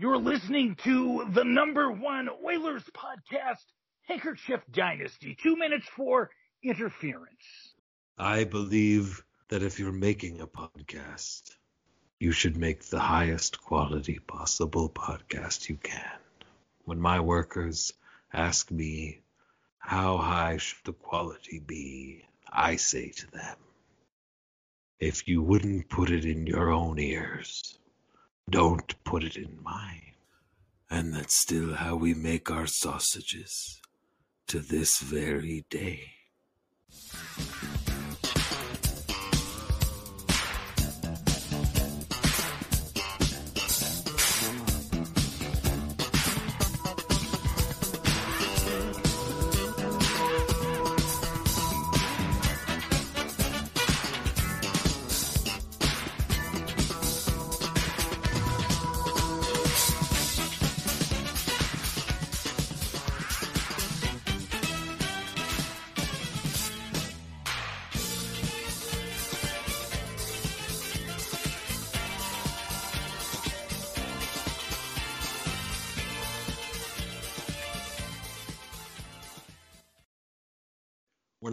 You're listening to the number one Oilers podcast, Handkerchief Dynasty. Two minutes for interference. I believe that if you're making a podcast, you should make the highest quality possible podcast you can. When my workers ask me, how high should the quality be? I say to them, if you wouldn't put it in your own ears, don't put it in mine. And that's still how we make our sausages to this very day.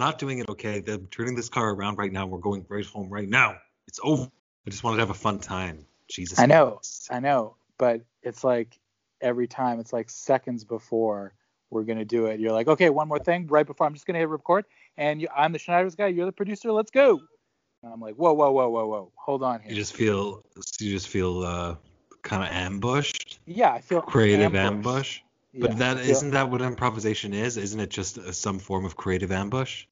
Not doing it okay. They're turning this car around right now. We're going right home right now. It's over. I just wanted to have a fun time. Jesus. I know, Christ. I know, but it's like every time it's like seconds before we're gonna do it. You're like, okay, one more thing right before I'm just gonna hit record, and you, I'm the Schneider's guy. You're the producer. Let's go. And I'm like, whoa, whoa, whoa, whoa, whoa, hold on here. You just feel you just feel uh, kind of ambushed, yeah, I feel creative ambushed. ambush. Yeah, But that feel- isn't that what improvisation is? Isn't it just uh some form of creative ambush?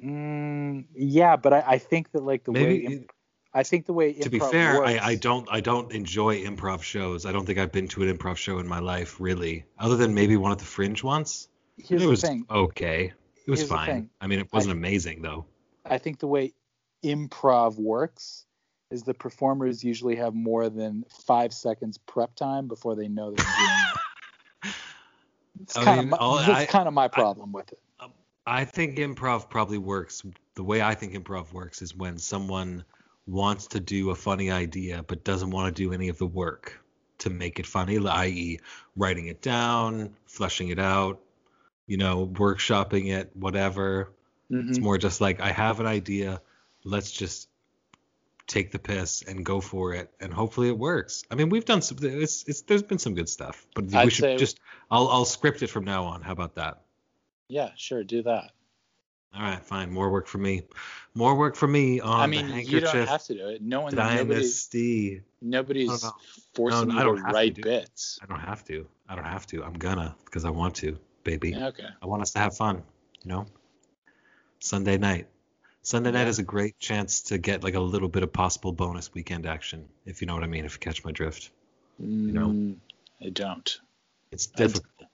Mm, yeah, but I, I think that like the way Maybe imp- I think the way to be fair, works, I, I don't I don't enjoy improv shows. I don't think I've been to an improv show in my life really, other than maybe one at the Fringe once. Here's it the was thing. okay. It was Here's fine. I mean, it wasn't amazing though. I think the way improv works is the performers usually have more than five seconds prep time before they know they're doing it. It's kind mean, of my, all- I- kind of my problem with it. I think improv probably works. The way I think improv works is when someone wants to do a funny idea but doesn't want to do any of the work to make it funny, i.e., writing it down, fleshing it out, you know, workshopping it, whatever. It's Mhm. more just like I have an idea, let's just take the piss and go for it, and hopefully it works. I mean, we've done some. It's, it's there's been some good stuff, but we I'd should say- just. I'll I'll script it from now on. How about that? Yeah, sure, do that. All right, fine. More work for me. More work for me on I mean, the you don't have to do it. No one, dynasty. nobody's No, no. forcing No, you I to don't to write do- bits. I don't have to. I don't have to. I'm gonna because I want to, baby. Okay. I want us to have fun. You know. Sunday night. Sunday night is a great chance to get like a little bit of possible bonus weekend action, if you know what I mean. If you catch my drift, You know? Mm, I don't. it's difficult. I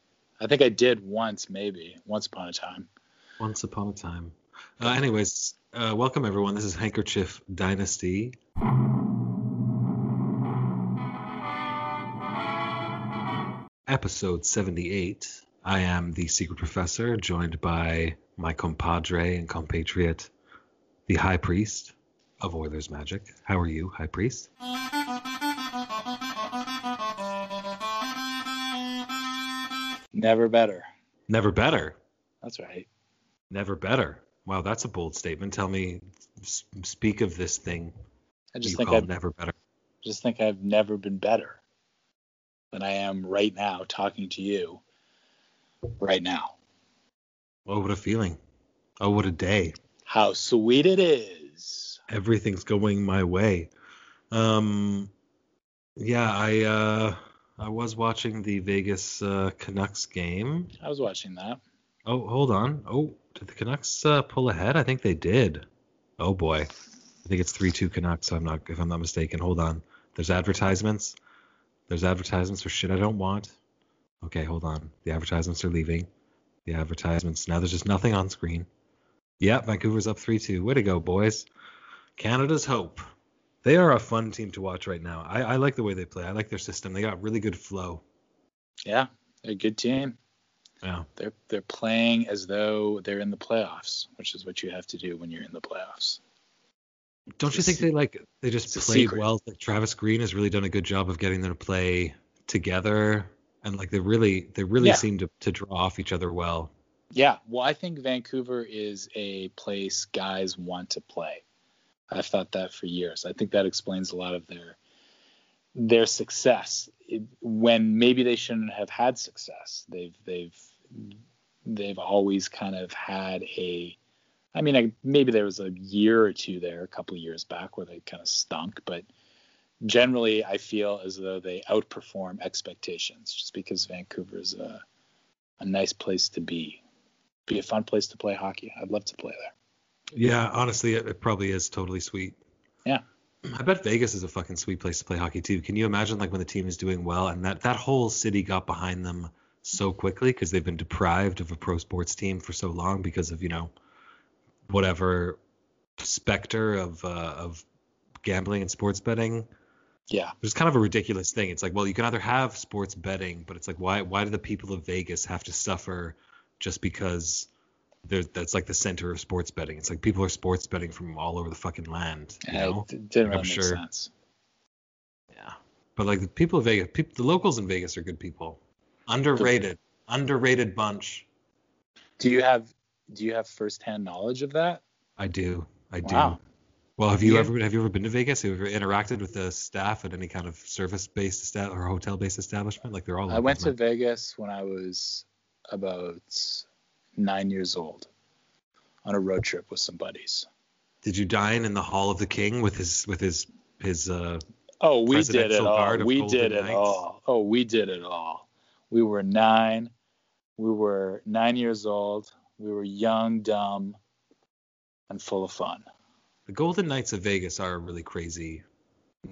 think I did once, maybe once upon a time. Once upon a time. Uh, anyways, uh, welcome everyone. This is Handkerchief Dynasty. Episode 78. I am the Secret Professor, joined by my compadre and compatriot, the High Priest of Oilers Magic. How are you, High Priest? Never better. Never better. That's right. Never better. Wow, that's a bold statement. Tell me, s- speak of this thing I just think I've never better. just think I've never been better than I am right now talking to you right now. Oh, what a feeling. Oh, what a day. How sweet it is. Everything's going my way. Um yeah, I uh I was watching the Vegas uh, Canucks game. I was watching that. Oh, hold on. Oh, did the Canucks uh, pull ahead? I think they did. Oh boy. I think it's 3-2 Canucks, I'm not if I'm not mistaken. Hold on. There's advertisements. There's advertisements for shit I don't want. Okay, hold on. The advertisements are leaving. The advertisements. Now there's just nothing on screen. Yeah, Vancouver's up 3-2. Way to go, boys. Canada's hope. They are a fun team to watch right now. I, I like the way they play. I like their system. They got really good flow. Yeah, they're a good team. Yeah. They're they're playing as though they're in the playoffs, which is what you have to do when you're in the playoffs. Don't you think they like they just it's played well? Like Travis Green has really done a good job of getting them to play together and like they really they really Yeah. seem to, to draw off each other well. Yeah, well, I think Vancouver is a place guys want to play. I've thought that for years. I think that explains a lot of their their success It- when maybe they shouldn't have had success. They've they've they've always kind of had a. I mean, I, maybe there was a year or two there, a couple of years back, where they kind of stunk, but generally, I feel as though they outperform expectations, just because Vancouver is a a nice place to be be a fun place to play hockey. I'd love to play there. Yeah, honestly, it, it probably is totally sweet. Yeah. I bet Vegas is a fucking sweet place to play hockey too. Can you imagine like when the team is doing well and that that whole city got behind them so quickly because they've been deprived of a pro sports team for so long because of you know whatever specter of uh, of gambling and sports betting. Yeah. It's kind of a ridiculous thing. It's like, well, you can either have sports betting, but it's like, why why do the people of Vegas have to suffer just because that's like the center of sports betting? It's like people are sports betting from all over the fucking land. You know? it didn't I'm make sure. sense. Yeah. But like the people of Vegas, people, the locals in Vegas are good people. Underrated, underrated bunch. Do you have do you have firsthand knowledge of that? I do, I do. Wow. Well, have you Yeah. ever have you ever been to Vegas? Have you ever interacted with the staff at any kind of service-based esta- or hotel-based establishment? Like they're all. I went to. Vegas when I was about nine years old on a road trip with some buddies. Did you dine in the Hall of the King with his with his his uh? Oh, we did it all. We did it all. Oh, we did it all. We were nine. We were nine years old. We were young, dumb, and full of fun. The Golden Knights of Vegas are a really crazy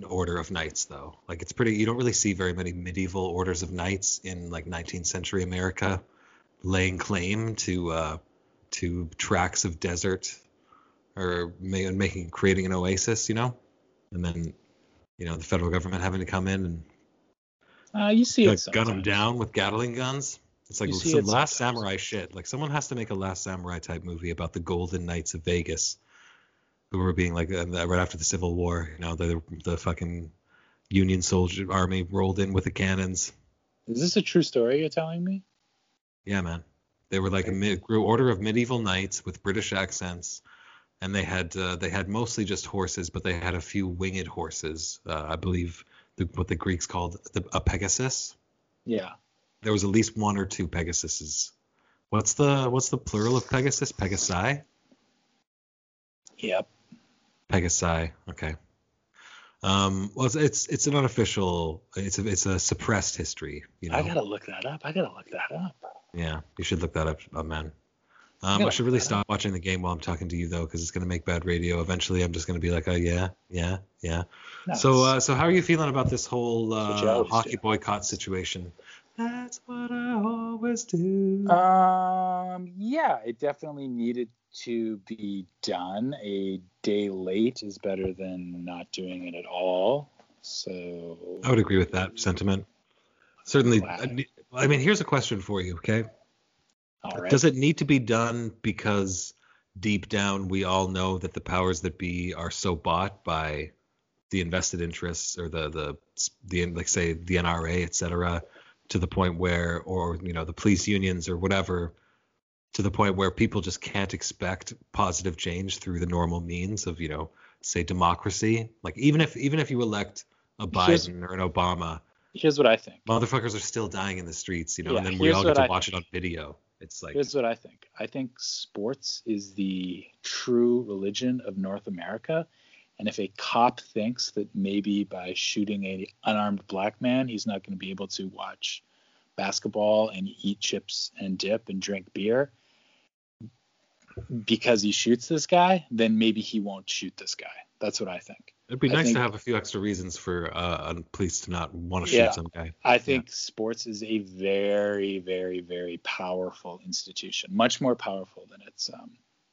order of knights, though. Like it's pretty. You don't really see very many medieval orders of knights in like 19th century America, laying claim to uh, to tracts of desert or ma- making creating an oasis. You know, and then you know the federal government having to come in and Uh, you see like gun them down with Gatling guns. It's like some it Last sometimes. Samurai shit. Like someone has to make a Last Samurai type movie about the Golden Knights of Vegas, who were being like uh, right after the Civil War. You know, the the fucking Union soldier army rolled in with the cannons. Is this a true story you're telling me? Yeah, man. They were like a mid, order of medieval knights with British accents, and they had uh, they had mostly just horses, but they had a few winged horses. Uh, I believe the, what the Greeks called the, a Pegasus. Yeah. there was at least one or two Pegasuses. What's the what's the plural of Pegasus? Pegasi? Yep. Pegasi. Okay. Um, well, it's, it's it's an unofficial. It's a it's a suppressed history. You know. I gotta look that up. I gotta look that up. Yeah, you should look that up, uh, man. Um, I should really that stop watching the game while I'm talking to you though, because it's gonna make bad radio. Eventually, I'm just gonna be like, oh yeah, yeah, yeah. No, so uh, so how are you feeling about this whole uh, hockey do. boycott situation? That's what I always do. Um, yeah, it definitely needed to be done. A day late is better than not doing it at all. So I would agree with that sentiment. Certainly. Wow. I mean, here's a question for you, okay? all right. Does it need to be done because deep down we all know that the powers that be are so bought by the invested interests or the the the like say the NRA, et cetera, to the point where or you know the police unions or whatever to the point where people just can't expect positive change through the normal means of you know say democracy like even if even if you elect a Here's- Biden or an Obama Here's what I think. motherfuckers are still dying in the streets, you know, Yeah, and then we all get to I watch it on video. It's like Here's what I think. I think sports is the true religion of North America. And if a cop thinks that maybe by shooting a unarmed black man, he's not going to be able to watch basketball and eat chips and dip and drink beer because he shoots this guy, then maybe he won't shoot this guy. That's what I think. It'd be I nice think- to have a few extra reasons for uh, a police to not want to shoot Yeah. some guy. I think sports is a very, very, very powerful institution, much more powerful than it's um,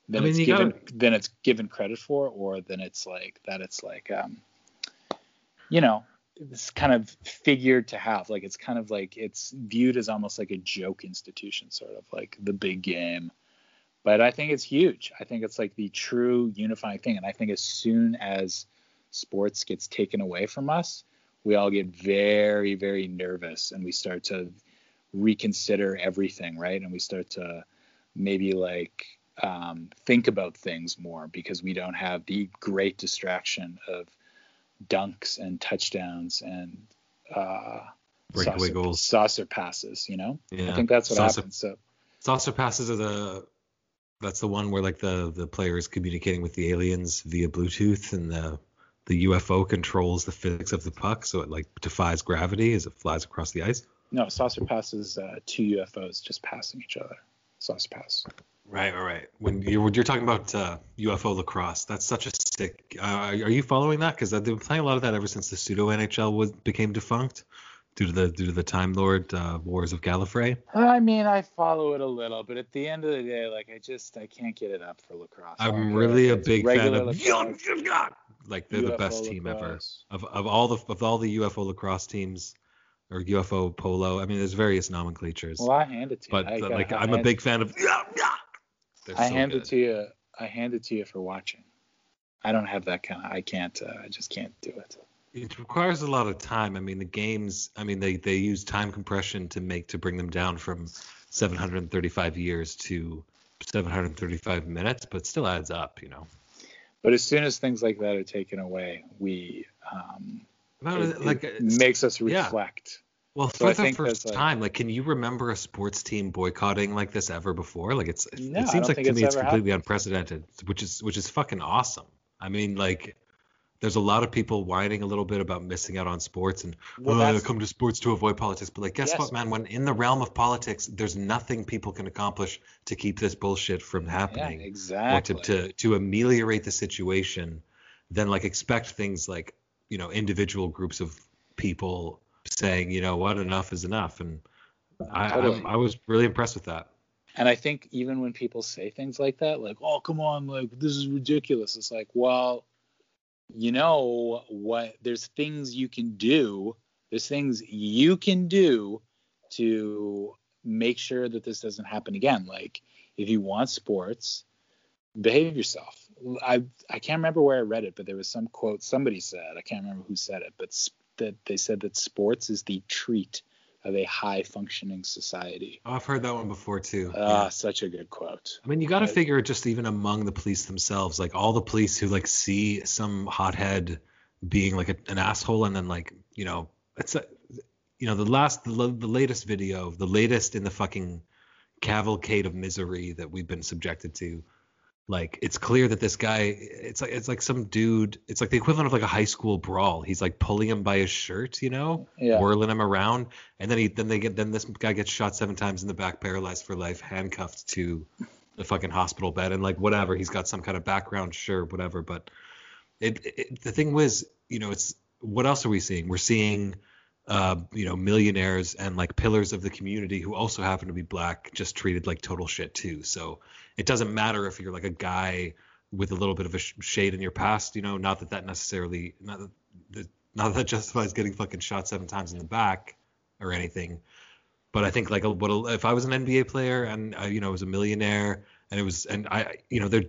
than I mean, it's given gotta- than it's given credit for, or than it's like that it's like um, you know, it's kind of figured to have. Like it's kind of like it's viewed as almost like a joke institution, sort of like the big game. But I think it's huge. I think it's like the true unifying thing. And I think as soon as sports gets taken away from us, we all get very very nervous and we start to reconsider everything right and we start to maybe like um, think about things more because we don't have the great distraction of dunks and touchdowns and uh, Breakaway saucer, goals. saucer passes. You know, Yeah. I think that's what Saucer- happens. So Saucer passes are the that's the one where like the the player is communicating with the aliens via Bluetooth and the the UFO controls the physics of the puck so it like defies gravity as it flies across the ice. no, saucer passes uh, two UFOs just passing each other. Saucer pass. Right, right, right. When you're when you're talking about uh, UFO lacrosse, that's such a sick. Uh, are are you following that? Because they've been playing a lot of that ever since the pseudo NHL was became defunct due to the due to the Time Lord uh, Wars of Gallifrey. I mean, I follow it a little, but at the end of the day, like I just I can't get it up for lacrosse. I don't I'm really a big fan regular of. lacrosse, Like they're the UFO best team ever. of of all the of all the UFO lacrosse teams or UFO polo. I mean, there's various nomenclatures, Well, I hand it to you. I uh, gotta- like I I'm a big fan of. They're I so hand good. it to you. I hand it to you for watching. I don't have that kind of. I can't. Uh, I just can't do it. It requires a lot of time. I mean, the games. I mean, they they use time compression to make to bring them down from 735 years to 735 minutes, but still adds up, you know. But as soon as things like that are taken away, we um, it, it like, it's- makes us reflect. yeah. well, for I the first time, like, can you remember a sports team boycotting like this ever before? Like, it's No, it seems like to me it's completely unprecedented, which is which is fucking awesome. I mean, like. There's a lot of people whining a little bit about missing out on sports and Well, oh, come to sports to avoid politics. But like, guess Yes. what, man? When in the realm of politics, there's nothing people can accomplish to keep this bullshit from Yeah, happening exactly. or to, to to ameliorate the situation. Then like expect things like you know individual groups of people saying you know what enough is enough, and I Totally. I, I was really impressed with that. And I think even when people say things like that, like, "Oh, come on, like this is ridiculous," it's like, well, you know what? There's things you can do. There's things you can do to make sure that this doesn't happen again. Like, if you want sports, behave yourself. I I can't remember where I read it, but there was some quote somebody said. I can't remember who said it, but that they said that sports is the treat of a high functioning society. Oh, I've heard that one before too. Ah, Yeah. such a good quote. I mean, you got to figure just even among the police themselves, like all the police who like see some hothead being like a, an asshole, and then like you know, it's a, you know, the last, the, the latest video, the latest in the fucking cavalcade of misery that we've been subjected to. Like it's clear that this guy, it's like it's like some dude, it's like the equivalent of like a high school brawl. He's like pulling him by his shirt, you know, Yeah. whirling him around, and then he then they get then this guy gets shot seven times in the back, paralyzed for life, handcuffed to the fucking hospital bed, and like whatever, he's got some kind of background, sure, whatever. But it, it the thing was, you know, it's what else are we seeing? We're seeing, uh, you know, millionaires and like pillars of the community who also happen to be black, just treated like total shit too. So it doesn't matter if you're like a guy with a little bit of a sh- shade in your past, you know, not that that necessarily, not that, not that that justifies getting fucking shot seven times in the back or anything. But I think like a, what a, if I was an NBA player and I, you know was a millionaire and it was and I you know there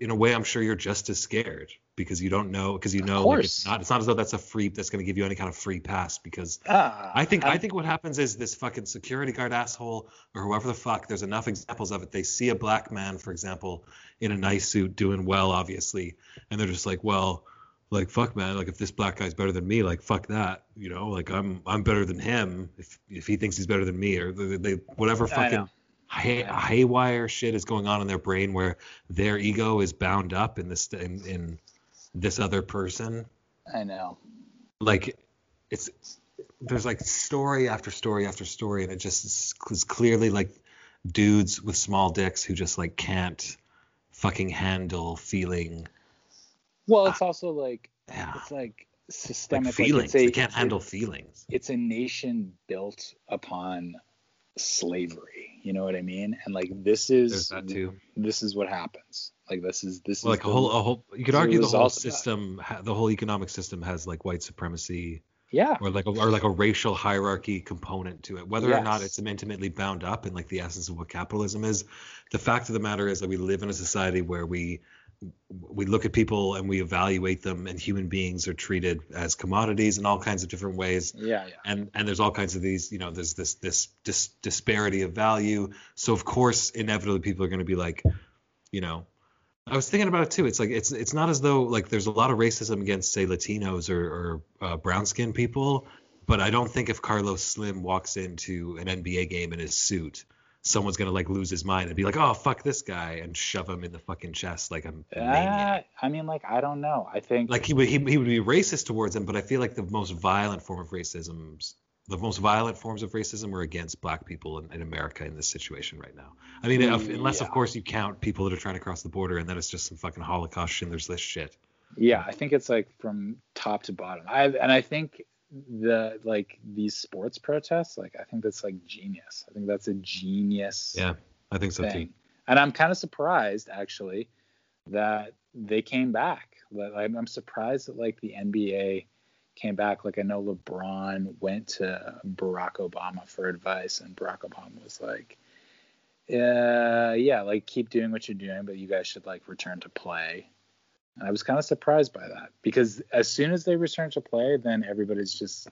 in a way I'm sure you're just as scared because you don't know because you know like, it's not it's not as though that's a free that's going to give you any kind of free pass because Ah, I think I I'm- think what happens is this fucking security guard asshole or whoever the fuck. There's enough examples of it. They see a black man, for example, in a nice suit doing well, obviously, and they're just like, well, like fuck, man. Like if this black guy's better than me, like fuck that. You know, like I'm I'm better than him if if he thinks he's better than me or they, they whatever I fucking. Hay, haywire shit is going on in their brain where their ego is bound up in this in, in this other person. I know. like it's there's like story after story after story and it just is, clearly like dudes with small dicks who just like can't fucking handle feeling. Well, uh, it's also like yeah. it's like like systemic. feelings. Like they it's a, can't handle feelings. It's a nation built upon slavery. You know what I mean? And like this is that too this is what happens. Like this is this well, is like a the- whole a whole you could argue the whole result of that. system ha- the whole economic system has like white supremacy yeah or like a, or like a racial hierarchy component to it whether or not Yes. it's intimately bound up in like the essence of what capitalism is the fact of the matter is that we live in a society where we we look at people and we evaluate them and human beings are treated as commodities in all kinds of different ways. Yeah, yeah. and and there's all kinds of these you know there's this this dis- disparity of value. So of course inevitably people are going to be like you know i was thinking about it too. It's like it's it's not as though like there's a lot of racism against say latinos or, or uh, brown skinned people but i don't think if carlos slim walks into an nba game in his suit someone's going to like lose his mind and be like oh fuck this guy and shove him in the fucking chest like a maniac Uh, I mean, like, I don't know. I think like he would he, he would be racist towards them, but I feel like the most violent form of racism, the most violent forms of racism are against black people in, in America in this situation right now. I mean, if, unless of course you count people that are trying to cross the border, and then it's just some fucking Holocaust Schindler's List shit. Yeah, I think it's like from top to bottom. I and I think the like these sports protests, like I think that's like genius. I think that's a genius Yeah, I think so too. And I'm kind of surprised actually that they came back. I'm surprised that like the NBA came back. Like I know LeBron went to Barack Obama for advice, and Barack Obama was like, uh, "Yeah, like keep doing what you're doing, but you guys should like return to play." And I was kind of surprised by that because as soon as they return to play, then everybody's just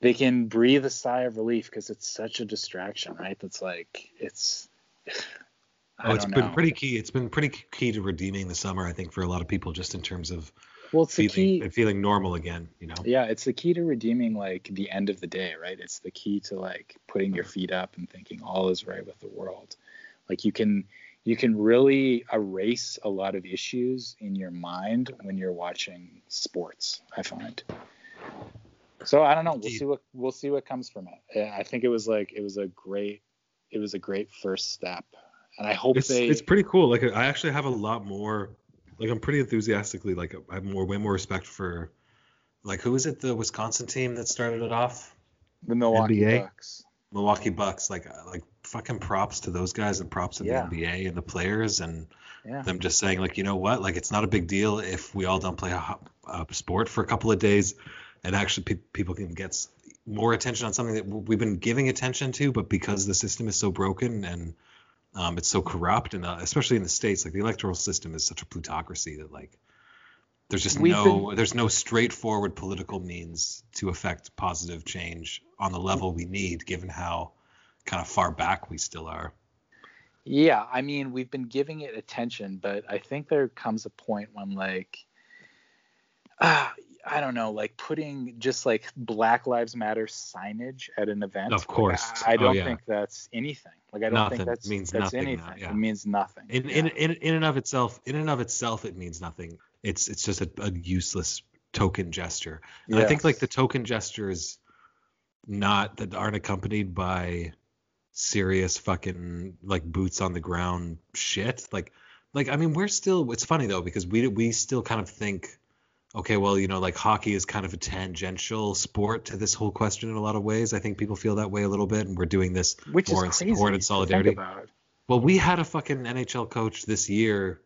they can breathe a sigh of relief because it's such a distraction, right? That's like it's. I Oh, it's been know. pretty key. It's been pretty key to redeeming the summer, I think, for a lot of people, just in terms of well. It's the feeling key. feeling normal again. You know. Yeah, it's the key to redeeming like the end of the day, right? It's the key to like putting your mm. feet up and thinking all is right with the world. Like you can you can really erase a lot of issues in your mind when you're watching sports, I find. So I don't know. We'll see what we'll see what comes from it. I think it was like it was a great it was a great first step. And I hope it's they it's pretty cool. Like I actually have a lot more. Like I'm pretty enthusiastically like I have more way more respect for. Like who is it? The Wisconsin team that started it off. the Milwaukee NBA? Bucks. Milwaukee Bucks. Like like fucking props to those guys and props to Yeah. the NBA and the players and Yeah. them just saying like you know what like it's not a big deal if we all don't play a, a sport for a couple of days and actually pe- people can get more attention on something that we've been giving attention to but because the system is so broken and um, it's so corrupt and uh, especially in the states like the electoral system is such a plutocracy that like there's just We've no there's no straightforward political means to affect positive change on the level we need given how kind of far back we still are Yeah, I mean, we've been giving it attention, but I think there comes a point when like ah, I don't know, like putting just like Black Lives Matter signage at an event. Of like, course. I, I Oh, don't yeah. think that's anything. Like I don't Nothing. think that's Means that's nothing now, anything. yeah. It means nothing. in, Yeah. in in in and of itself in and of itself it means nothing it's it's just a, a useless token gesture and i think like the token gestures not that aren't accompanied by serious fucking like boots on the ground shit like like i mean we're still it's funny though because we we still kind of think okay well you know like hockey is kind of a tangential sport to this whole question in a lot of ways i think people feel that way a little bit and we're doing this which is more in support and solidarity about. well we had a fucking nhl coach this year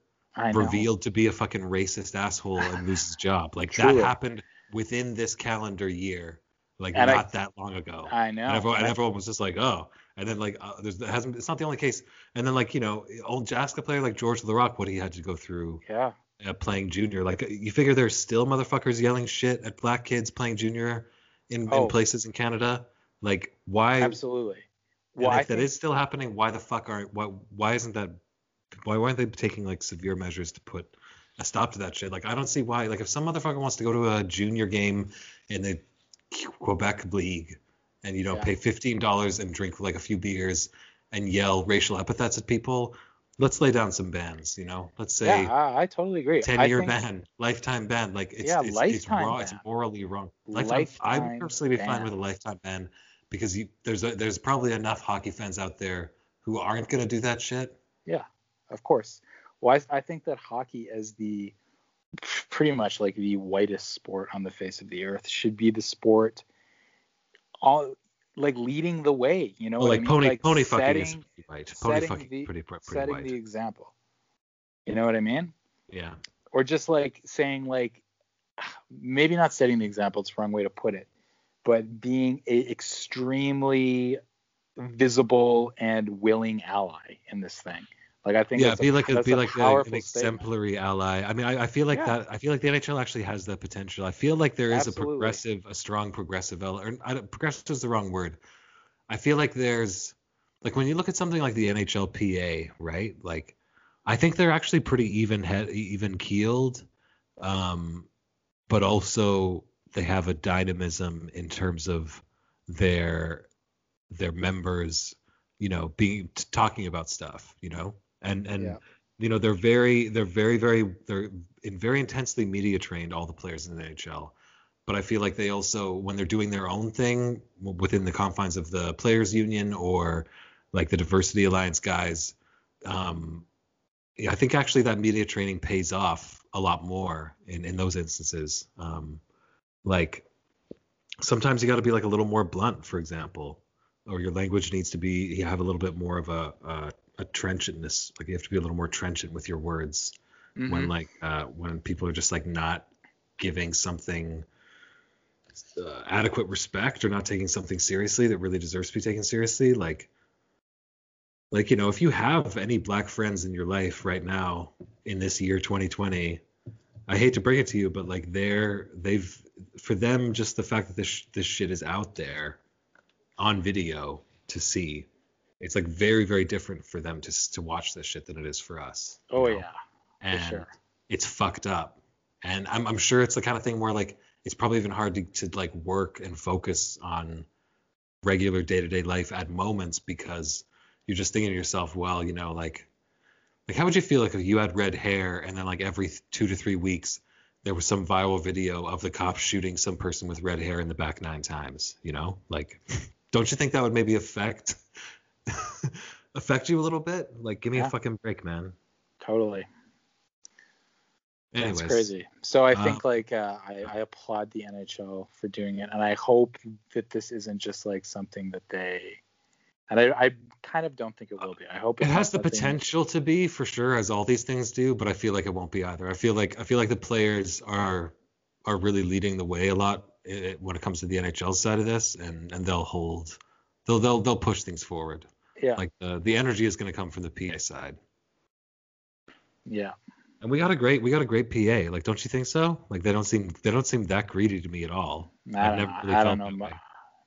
revealed to be a fucking racist asshole and lose his job. Like Truly. that happened within this calendar year, like And I- not that long ago. I know. and everyone, and everyone was just like, oh. And then like, uh, there's hasn't. It's not the only case. And then like you know, old Jaska player like George Laraque, what he had to go through yeah. uh, playing junior. Like you figure there's still motherfuckers yelling shit at black kids playing junior in, Oh. in places in Canada. Like why? Absolutely. And Well, if that think, is still happening, why the fuck aren't why why isn't that why aren't they taking like severe measures to put a stop to that shit? Like I don't see why. Like if some motherfucker wants to go to a junior game in the Quebec League and you know Yeah. pay fifteen dollars and drink like a few beers and yell racial epithets at people, let's lay down some bans. You know, let's say yeah, I, I totally agree. Ten year think- ban, lifetime ban. Like it's Yeah, it's, it's lifetime raw. It's morally wrong. Lifetime. I would personally be fine with a lifetime ban because you, there's a, there's probably enough hockey fans out there who aren't gonna do that shit. Yeah, of course. Well, I, I think that hockey, as the pretty much like the whitest sport on the face of the earth, should be the sport, all like leading the way. You know, Well, like I mean? pony like pony fucking is setting, pretty white. Pony setting fucking the- pretty pretty setting white. the example. You know what I mean? Yeah. Or just like saying like, maybe not setting the example. It's the wrong way to put it, but being a extremely visible and willing ally in this thing. Like I think yeah, be a, like a, be a like a, an statement. exemplary ally. I mean, I, I feel like Yeah. that. I feel like the NHL actually has that potential. I feel like there is a progressive, a strong progressive element. Or, I don't, progressive is the wrong word. I feel like there's like when you look at something like the NHLPA, right? Like, I think they're actually pretty even head, even keeled, um, but also they have a dynamism in terms of their their members, you know, being talking about stuff, you know, and and Yeah. you know they're very they're very very they're in very intensely media trained all the players in the NHL but I feel like they also when they're doing their own thing within the confines of the players union or like the diversity alliance guys um yeah, I think actually that media training pays off a lot more in in those instances um like sometimes you got to be like a little more blunt for example or your language needs to be you have a little bit more of a a, a trenchantness like you have to be a little more trenchant with your words when Mhm. like uh, when people are just like not giving something uh, adequate respect or not taking something seriously that really deserves to be taken seriously like like you know if you have any black friends in your life right now in this year 2020 i hate to bring it to you but like they're they've for them just the fact that this this shit is out there on video to see it's like very very different for them to to watch this shit than it is for us Oh know? yeah, and sure. it's fucked up. And I'm, I'm sure it's the kind of thing where like it's probably even hard to, to like work and focus on regular day to day life at moments because you're just thinking to yourself, well, you know, like like how would you feel like if you had red hair and then like every two to three weeks there was some viral video of the cops shooting some person with red hair in the back nine times, you know? Like don't you think that would maybe affect affect you a little bit? Like give me Yeah. a fucking break, man. Totally. Anyways, That's crazy. So I Uh, think like uh, I, I applaud the NHL for doing it, and I hope that this isn't just like something that they. And I, I kind of don't think it will be. I hope It has the potential to be for sure, as all these things do, but I feel like it won't be either. I feel like I feel like the players are are really leading the way a lot eh, when it comes to the NHL side of this, and and they'll hold, they'll they'll they'll push things forward. Yeah. Like the the energy is going to come from the PA side, yeah. and we got a great we got a great PA. Like, don't you think so? Like they don't seem they don't seem that greedy to me at all. I I've don't, really I felt don't know. that mu- way.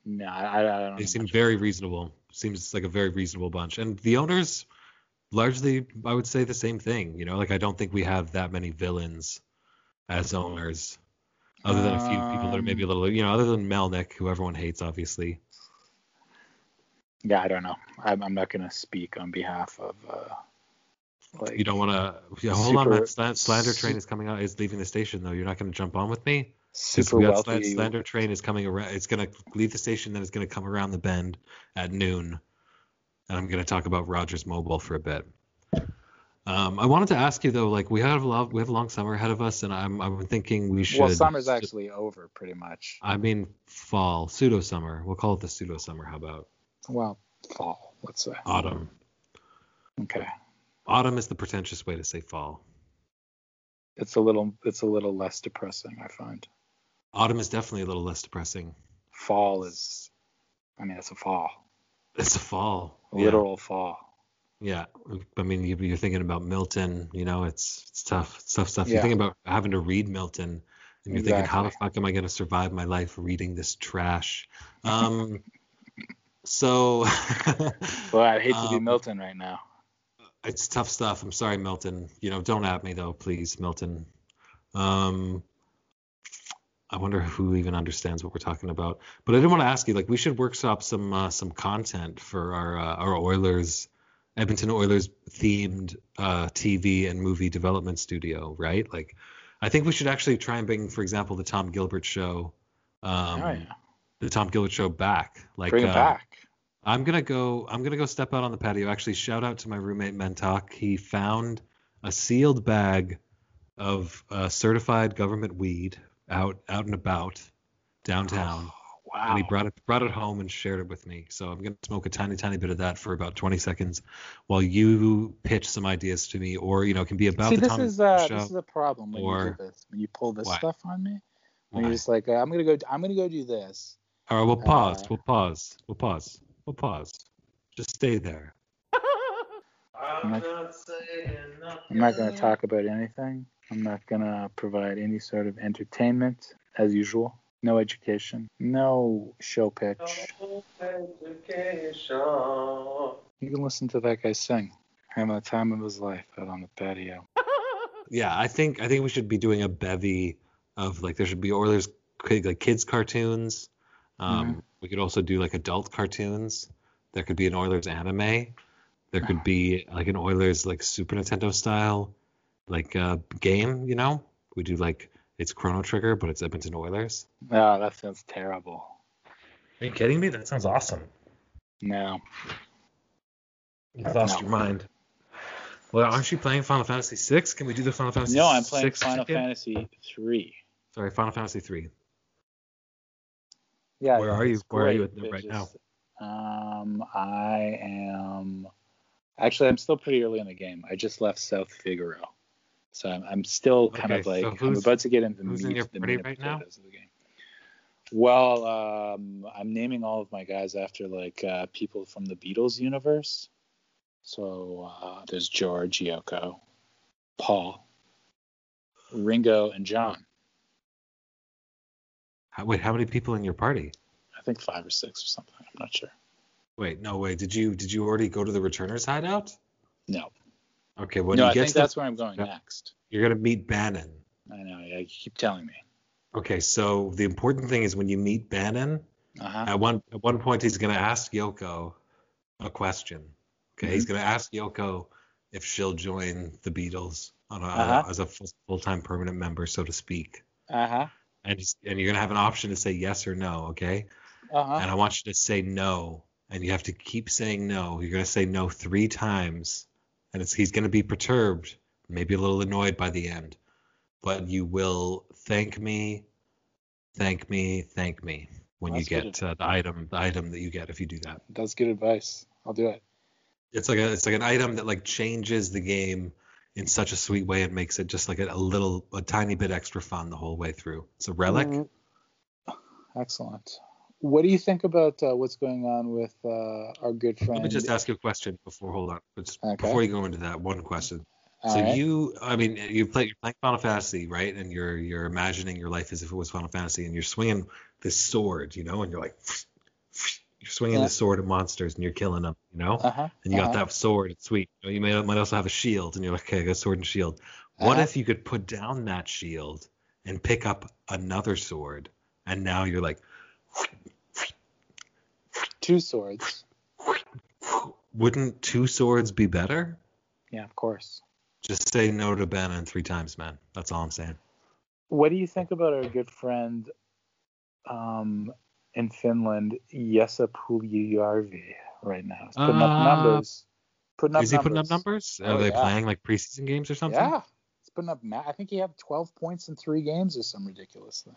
No, I, I don't know. They seem much. very reasonable. Seems like a very reasonable bunch. And the owners, largely, I would say the same thing. You know, like I don't think we have that many villains as owners, other than a few people that are maybe a Um, little, you know, other than Melnyk, who everyone hates, obviously. Yeah, I don't know. I'm, I'm not gonna speak on behalf of. Uh, like You don't want to. Yeah, hold on, super- man. Sla- slander train is coming out. Is leaving the station though. You're not going to jump on with me. super we got Sla- wealthy. slander train is coming around. It's going to leave the station, then it's going to come around the bend at noon, and I'm going to talk about Rogers Mobile for a bit. Um, I wanted to ask you though, like we have a lot, we have a long summer ahead of us, and I'm I'm thinking we should. Well, summer's actually over pretty much. I mean, fall, pseudo summer. We'll call it the pseudo summer. How about Well, fall, let's say. autumn? Okay. Autumn is the pretentious way to say fall. It's a little it's a little less depressing, I find. Autumn is definitely a little less depressing. Fall is I mean it's a fall. It's a fall. A Yeah. literal fall. Yeah, I mean, you- you're thinking about Milton. You know, it's it's tough. It's tough stuff. Yeah. You're thinking about having to read Milton, and you're thinking, how the fuck am I going to survive my life reading this trash? Um, so Well, I'd hate to be Um, Milton right now. it's tough stuff. I'm sorry, Milton. You know, don't at me though, please, Milton. Um, I wonder who even understands what we're talking about. But I didn't want to ask you, like, we should workshop some uh, some content for our uh, our Oilers, Edmonton Oilers themed uh, TV and movie development studio, right? Like, I think we should actually try and bring, for example, the Tom Gilbert show, um, oh yeah. The Tom Gilbert show back. Like, Bring it uh, back. I'm gonna go. I'm gonna go step out on the patio. Actually, shout out to my roommate Mentok. He found a sealed bag of uh, certified government weed out out and about downtown, Wow. and he brought it brought it home and shared it with me. So I'm gonna smoke a tiny tiny bit of that for about 20 seconds, while you pitch some ideas to me, or you know, it can be about See, the this Tom is uh, show. this is a problem when you do this. When you pull this stuff on me, when you're just like, uh, I'm gonna go, I'm gonna go do this. All right, we'll pause. uh, we'll pause. We'll pause. We'll pause. Just stay there. I'm not, I'm not going to talk about anything. I'm not going to provide any sort of entertainment as usual. No education. No show pitch. You can listen to that guy sing. Having the time of his life out on the patio. Yeah, I think I think we should be doing a bevy of like there should be Oilers ki- like kids cartoons. Um, Mhm. We could also do like adult cartoons. There could be an Oilers anime. There could be like an Oilers like Super Nintendo style like uh, game. You know, we do like it's Chrono Trigger, but it's Edmonton Oilers. Oh, that sounds terrible. Are you kidding me? That sounds awesome. No. You've lost No. your mind. Well, aren't you playing Final Fantasy VI? Can we do the Final Fantasy? No, I'm playing VI Final game? Fantasy 3. Sorry, Final Fantasy three. Yeah. Where are you- where are you great, at but right now? Um, I am. Actually, I'm still pretty early in the game. I just left South Figaro, so I'm, I'm still kind Okay, of like so I'm about to get into the in meat, your the meat right now? of the game. Well, um, I'm naming all of my guys after like uh, people from the Beatles universe. So uh, there's George, Yoko, Paul, Ringo, and John. How, wait, how many people in your party? I think five or six or something. I'm not sure. Wait, no, wait. Did you did you already go to the returners hideout? No, Okay, when no, you I think that's where I'm going Yeah. next. you're gonna meet Banon. I know. Yeah, you keep telling me. Okay, so the important thing is when you meet Banon, Uh-huh. at one at one point he's gonna ask Yoko a question. Okay, he's Mm-hmm. gonna ask Yoko if she'll join the Beatles on a, Uh-huh. as a full time permanent member, so to speak. Uh-huh. And and you're gonna have an option to say yes or no. Okay. Uh-huh. and I want you to say no, and you have to keep saying no. You're gonna say no three times, and it's he's gonna be perturbed, maybe a little annoyed by the end, but you will thank me, thank me, thank me when you get uh, the item, the item that you get if you do that. That's good advice. I'll do it. It's like a it's like an item that like changes the game in such a sweet way it makes it just like a, a little a tiny bit extra fun the whole way through. It's a relic. Mm, Excellent. What do you think about uh, what's going on with uh, our good friend? Let me just ask you a question before hold on. Just Okay. Before you go into that, one question. All so right. you, I mean, you play, you're playing Final Fantasy, right? And you're you're imagining your life as if it was Final Fantasy, and you're swinging this sword, you know, and you're like, you're swinging Yeah. the sword at monsters, and you're killing them, you know. Uh-huh. and you got uh-huh. that sword, it's sweet. You, know, you may might also have a shield, and you're like, okay, I got a sword and shield. What Uh-huh. if you could put down that shield and pick up another sword, and now you're like, Two swords. wouldn't two swords be better? Yeah, of course. Just say no to Banon three times, man. That's all I'm saying. What do you think about our good friend um, in Finland, Jesse Puljujärvi, right now? He's putting Uh, up numbers. Putting up Is he numbers. putting up numbers? Are Oh, they yeah. playing like preseason games or something? Yeah. He's putting up. I think he had 12 points in three games or some ridiculous thing.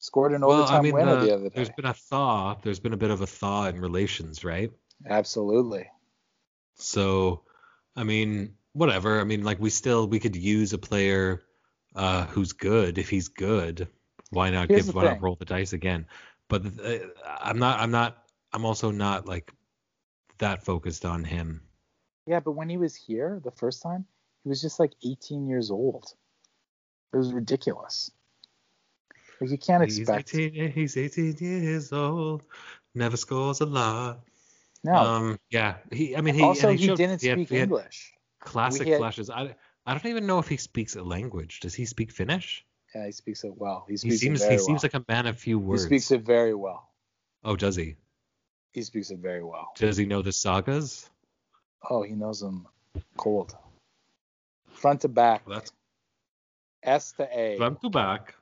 Scored an Well, overtime I mean, winner uh, the other day. there's been a thaw. There's been a bit of a thaw in relations, right? Absolutely. So, I mean, whatever. I mean, like we still we could use a player uh, who's good if he's good. Why not Here's give? the Why not roll the dice again? But uh, I'm not. I'm not. I'm also not like that focused on him. Yeah, but when he was here the first time, he was just like 18 years old. It was ridiculous. Like you can't He's expect. 18. He's 18 years old. Never scores a lot. No. Um. Yeah. He. I mean, he. also, and he showed- didn't he had- speak he English. Classic had- flashes. I. I don't even know if he speaks a language. Does he speak Finnish? Yeah, he speaks it well. He He speaks seems. it very He seems like a man of few words. he speaks it very well. Oh, does he? He speaks it very well. Does he know the sagas? Oh, he knows them cold. Front to back. That's S to A. front to back.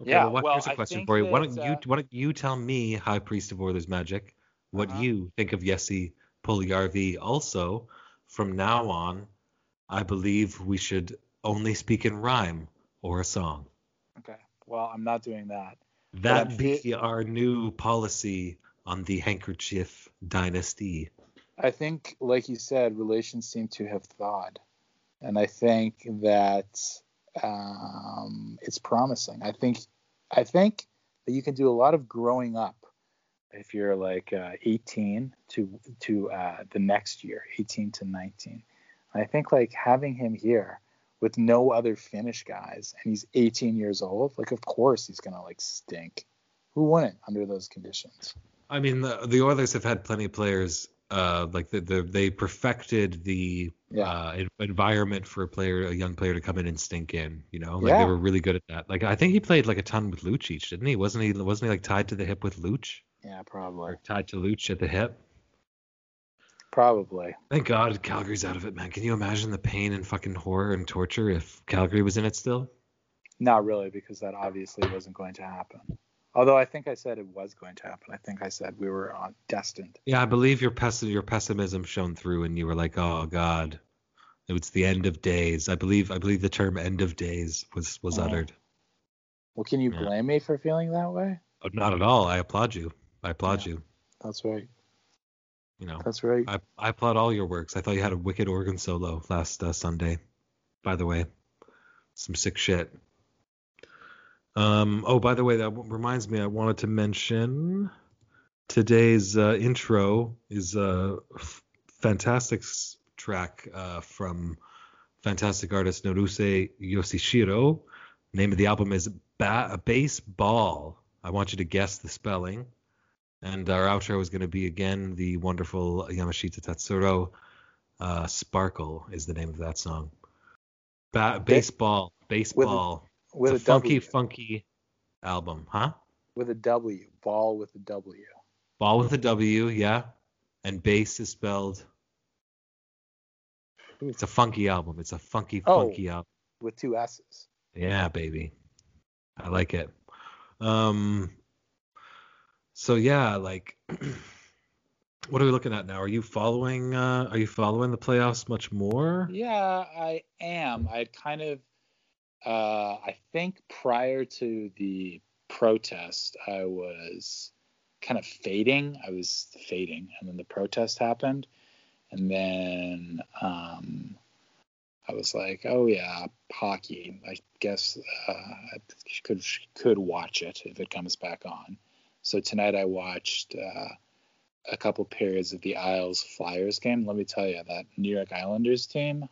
Okay, Yeah, well, what, well, here's a I question think for you. Why don't you uh, why don't you tell me, High Priest of Oilers Magic, what Uh-huh. you think of Yessi Puljujärvi? Also, from now on, I believe we should only speak in rhyme or a song. Okay. Well, I'm not doing that. That be fe- our new policy on the handkerchief dynasty. I think, like you said, relations seem to have thawed, and I think that um, it's promising. I think, I think that you can do a lot of growing up if you're like uh, 18 to to uh, the next year, 18 to 19. I think like having him here with no other Finnish guys, and he's 18 years old. Like, of course he's gonna like stink. Who wouldn't under those conditions? I mean, the, the Oilers have had plenty of players. Uh, like the, the, they perfected the Yeah. uh, environment for a player, a young player to come in and stink in. You know, like Yeah. they were really good at that. Like I think he played like a ton with Lucic, didn't he? Wasn't he? Wasn't he like tied to the hip with Looch Yeah, probably. or tied to Looch at the hip? Probably. Thank God Calgary's out of it, man. Can you imagine the pain and fucking horror and torture if Calgary was in it still? Not really, because that obviously wasn't going to happen. Although I think I said it was going to happen. I think I said we were on destined. Yeah, I believe your pes- your pessimism shone through, and you were like, "Oh God, it was the end of days." I believe I believe the term "end of days" was was Oh. uttered. Well, can you Yeah. blame me for feeling that way? Oh, not at all. I applaud you. I applaud Yeah. you. That's right. You know, That's right. I I applaud all your works. I thought you had a wicked organ solo last uh, Sunday. By the way, some sick shit. Um. Oh, by the way, that w- reminds me. I wanted to mention today's uh, intro is a f- fantastic s- track uh, from fantastic artist Naruse Yoshihiro. Name of the album is ba- Baseball. I want you to guess the spelling. And our outro is going to be again the wonderful Yamashita Tatsuro. Uh, Sparkle is the name of that song. Ba- baseball, baseball. with a it's a funky, W. funky album, huh? With a W. Ball with a W. Ball with a W, yeah. And bass is spelled. It's a funky album. It's a funky, Oh. funky album. With two S's. Yeah, baby. I like it. Um so yeah, like what are we looking at now? Are you following uh are you following the playoffs much more? Yeah, I am. I kind of, uh, I think prior to the protest, I was kind of fading. I was fading, and then the protest happened, and then um, I was like, oh yeah, hockey. I guess uh, I could could watch it if it comes back on. So tonight I watched. Uh, a couple periods of the Isles Flyers game. Let me tell you, that New York Islanders team,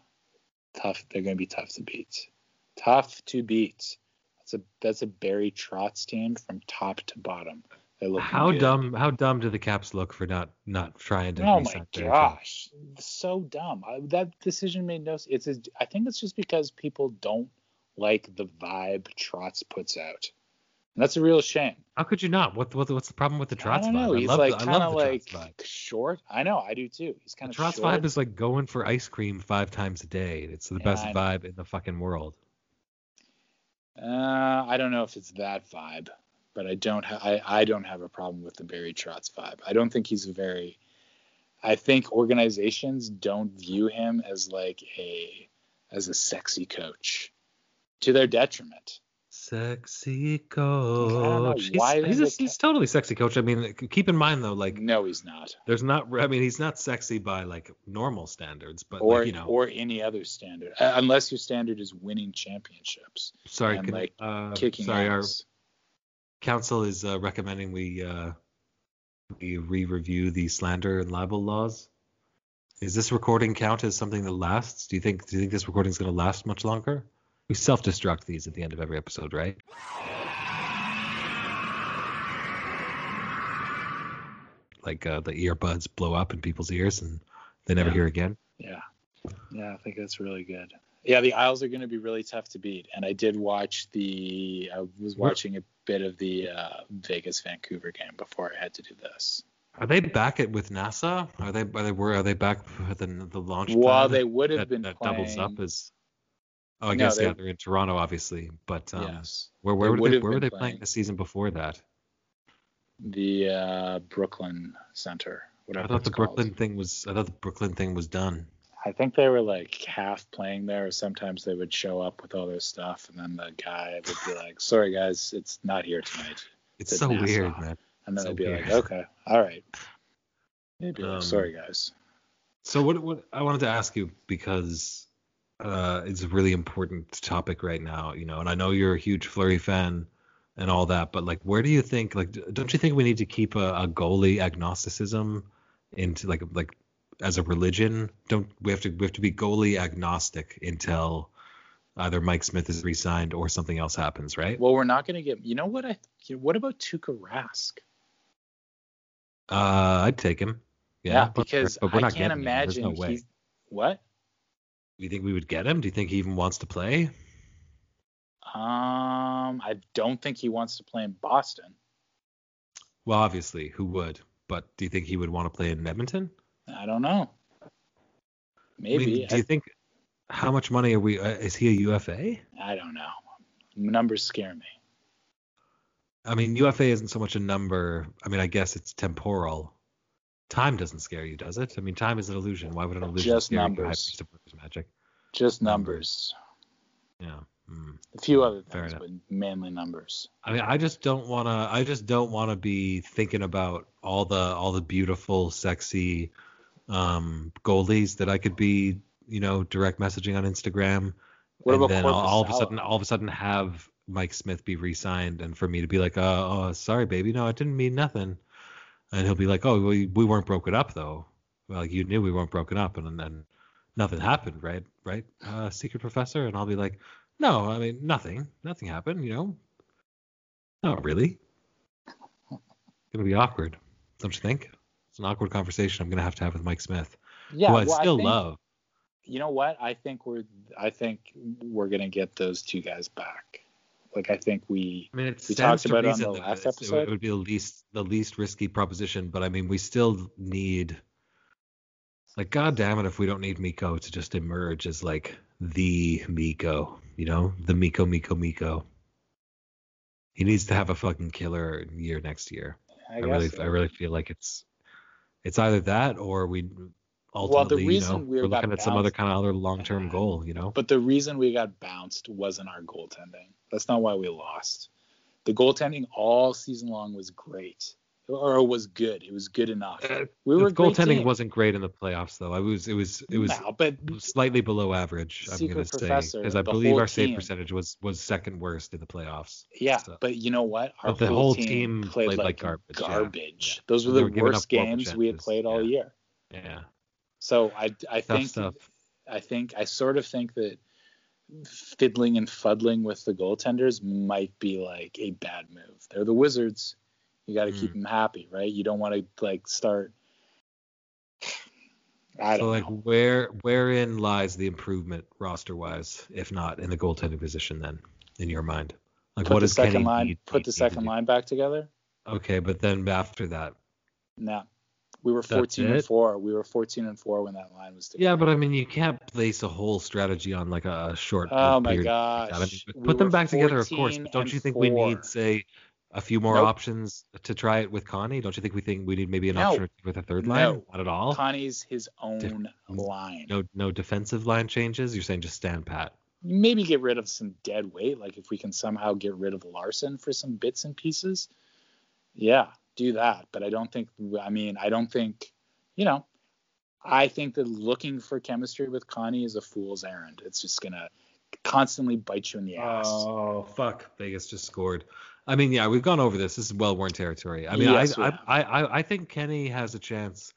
tough. They're going to be tough to beat. Tough to beat. That's a that's a Barry Trotz team from top to bottom. They look How good. dumb how dumb do the Caps look for not not trying to Oh my gosh, so dumb. I, that decision made no. It's. A, I think it's just because people don't like the vibe Trotz puts out. And that's a real shame. How could you not? What, what what's the problem with the Trotz I don't know. vibe? He's I love like I kind love of like short. I know. I do too. He's kind The of Trotz short. vibe is like going for ice cream five times a day. It's the Yeah, best vibe in the fucking world. Uh, I don't know if it's that vibe, but I don't. Ha- I I don't have a problem with the Barry Trotz vibe. I don't think he's a very. I think organizations don't view him as like a as a sexy coach, to their detriment. Sexy coach. why he's, he's, a, he's totally sexy coach. I mean, keep in mind though, like No, he's not, there's not. I mean, he's not sexy by like normal standards, but or like, you know. or any other standard, uh, unless your standard is winning championships, sorry, and, can, like, uh, kicking sorry, our council is uh, recommending we uh, we re-review the slander and libel laws. Is this recording count as something that lasts? Do you think do you think this recording is going to last much longer? We self-destruct these at the end of every episode, right? Like uh, the earbuds blow up in people's ears and they never Yeah. hear again. Yeah. Yeah, I think that's really good. Yeah, the Isles are going to be really tough to beat. And I did watch the, I was watching a bit of the uh, Vegas Vancouver game before I had to do this. Are they back at with Nassau? Are they are they were are they back at the the launch While pad they would have that, been that playing, doubles up as Oh, I No, guess they- yeah, they're in Toronto obviously, but um, yes, where where were they where were they playing playing. the season before that? the uh, Brooklyn Center, whatever I thought the called. Brooklyn thing was I thought the Brooklyn thing was done. I think they were like half playing there. Sometimes they would show up with all their stuff, and then the guy would be like, "Sorry guys, it's not here tonight." It's so Nassau. weird, man. And then So they'd be weird. like, "Okay, all right." They'd be Um, like, "Sorry guys." So what what I wanted to ask you because uh, it's a really important topic right now, you know, and I know you're a huge Fleury fan, and all that. But like, where do you think? Like, don't you think we need to keep a, a goalie agnosticism into like like as a religion? Don't we have to we have to be goalie agnostic until either Mike Smith is re-signed or something else happens, right? Well, we're not going to get. You know what? I. What about Tuukka Rask? Uh, I'd take him. Yeah, Yeah, because but we're I can't getting him. There's imagine no he's. What? Do you think we would get him? Do you think he even wants to play? Um, I don't think he wants to play in Boston. Well, obviously, who would? But do you think he would want to play in Edmonton? I don't know. I Maybe. mean, do you think how much money are we? Uh, is he a UFA? I, I don't know. Numbers scare me. I mean, UFA isn't so much a number. I mean, I guess it's temporal. Time doesn't scare you, does it? I mean, time is an illusion. Why would an illusion Just scare you? numbers. High Priest of Magic. Just Numbers. numbers. Yeah. Mm. A few other things, but mainly numbers. I mean, I just don't want to. I just don't want to be thinking about all the all the beautiful, sexy um, goalies that I could be, you know, direct messaging on Instagram. What and about then all, all of a sudden, all of a sudden, have Mike Smith be re-signed, and for me to be like, uh, oh, sorry, baby, no, it didn't mean nothing. And he'll be like, oh, we, we weren't broken up though. Well, you knew we weren't broken up, and then nothing happened, right? Right, uh, secret professor, and I'll be like, no, I mean nothing, nothing happened, you know. Not really. Gonna be awkward, don't you think? It's an awkward conversation I'm gonna have to have with Mike Smith, Yeah, who I well, still think, love. You know what? I think we're. I think we're gonna get those two guys back. Like I think we. I mean, We talked about it on the last episode. It would be the least the least risky proposition, but I mean, we still need. Like, god damn it, if we don't need Mikko to just emerge as like the Mikko, you know, the Mikko, Mikko, Mikko. He needs to have a fucking killer year next year. I, I, really, so. I really feel like it's, it's either that or we Well, the you reason know, we we're looking at some other kind of other long-term goal, you know. But the reason we got bounced wasn't our goaltending. That's not why we lost. The goaltending all season long was great, or was good. It was good enough. Uh, We were the a great goaltending wasn't great in the playoffs, though. I was, it was, it was No, but slightly below average. I'm going to say because I believe our save team- percentage was was second worst in the playoffs. yeah, So- but you know what? Our But the whole team played like garbage. Garbage. Yeah. Those were the were worst games we had played all Yeah. year. Yeah, So I I tough think stuff. I think I sort of think that fiddling and fuddling with the goaltenders might be like a bad move. They're the Wizards. You got to keep Hmm. them happy, right? You don't want to like start. I So like, know. where wherein lies the improvement roster wise, if not in the goaltending position? Then, in your mind, like Put what the does second Kenny line. need- put the second line back together. Okay, but then after that, No, we were 14 and four. We were 14 and four when that line was together. yeah, but I mean, you can't place a whole strategy on like a short. Oh my period like. I mean, gosh. put We them back together, of course. But don't you think we need, say, a few more Nope. options to try it with Connie? Don't you think we think we need maybe an No. option with a third line? No. Not at all. Connie's his own Different- line. No, no defensive line changes. You're saying just stand pat. maybe get rid of some dead weight. Like if we can somehow get rid of Larsson for some bits and pieces, yeah, do that. But I don't think. I mean, I don't think. You know, I think that looking for chemistry with Connie is a fool's errand. It's just gonna constantly bite you in the ass. Oh fuck! Vegas just scored. I mean, yeah, we've gone over this. This is well-worn territory. I mean, Yes, I. I, I, I think Kenny has a chance,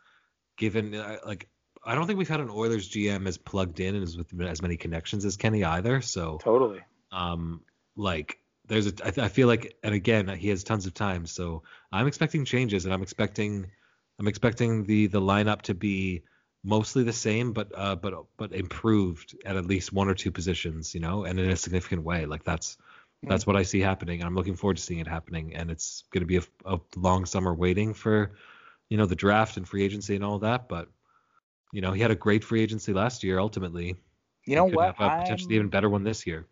given uh, like I don't think we've had an Oilers GM as plugged in and as with as many connections as Kenny either. So, Totally. um, like there's a I, I feel like, and again, he has tons of time. So I'm expecting changes, and I'm expecting I'm expecting the the lineup to be mostly the same, but uh, but but improved at at least one or two positions, you know, and in a significant way. Like that's that's what I see happening. I'm looking forward to seeing it happening, and it's going to be a, a long summer waiting for, you know, the draft and free agency and all that. But you know, he had a great free agency last year. Ultimately, You know what? Have a potentially even I'm, better one this year.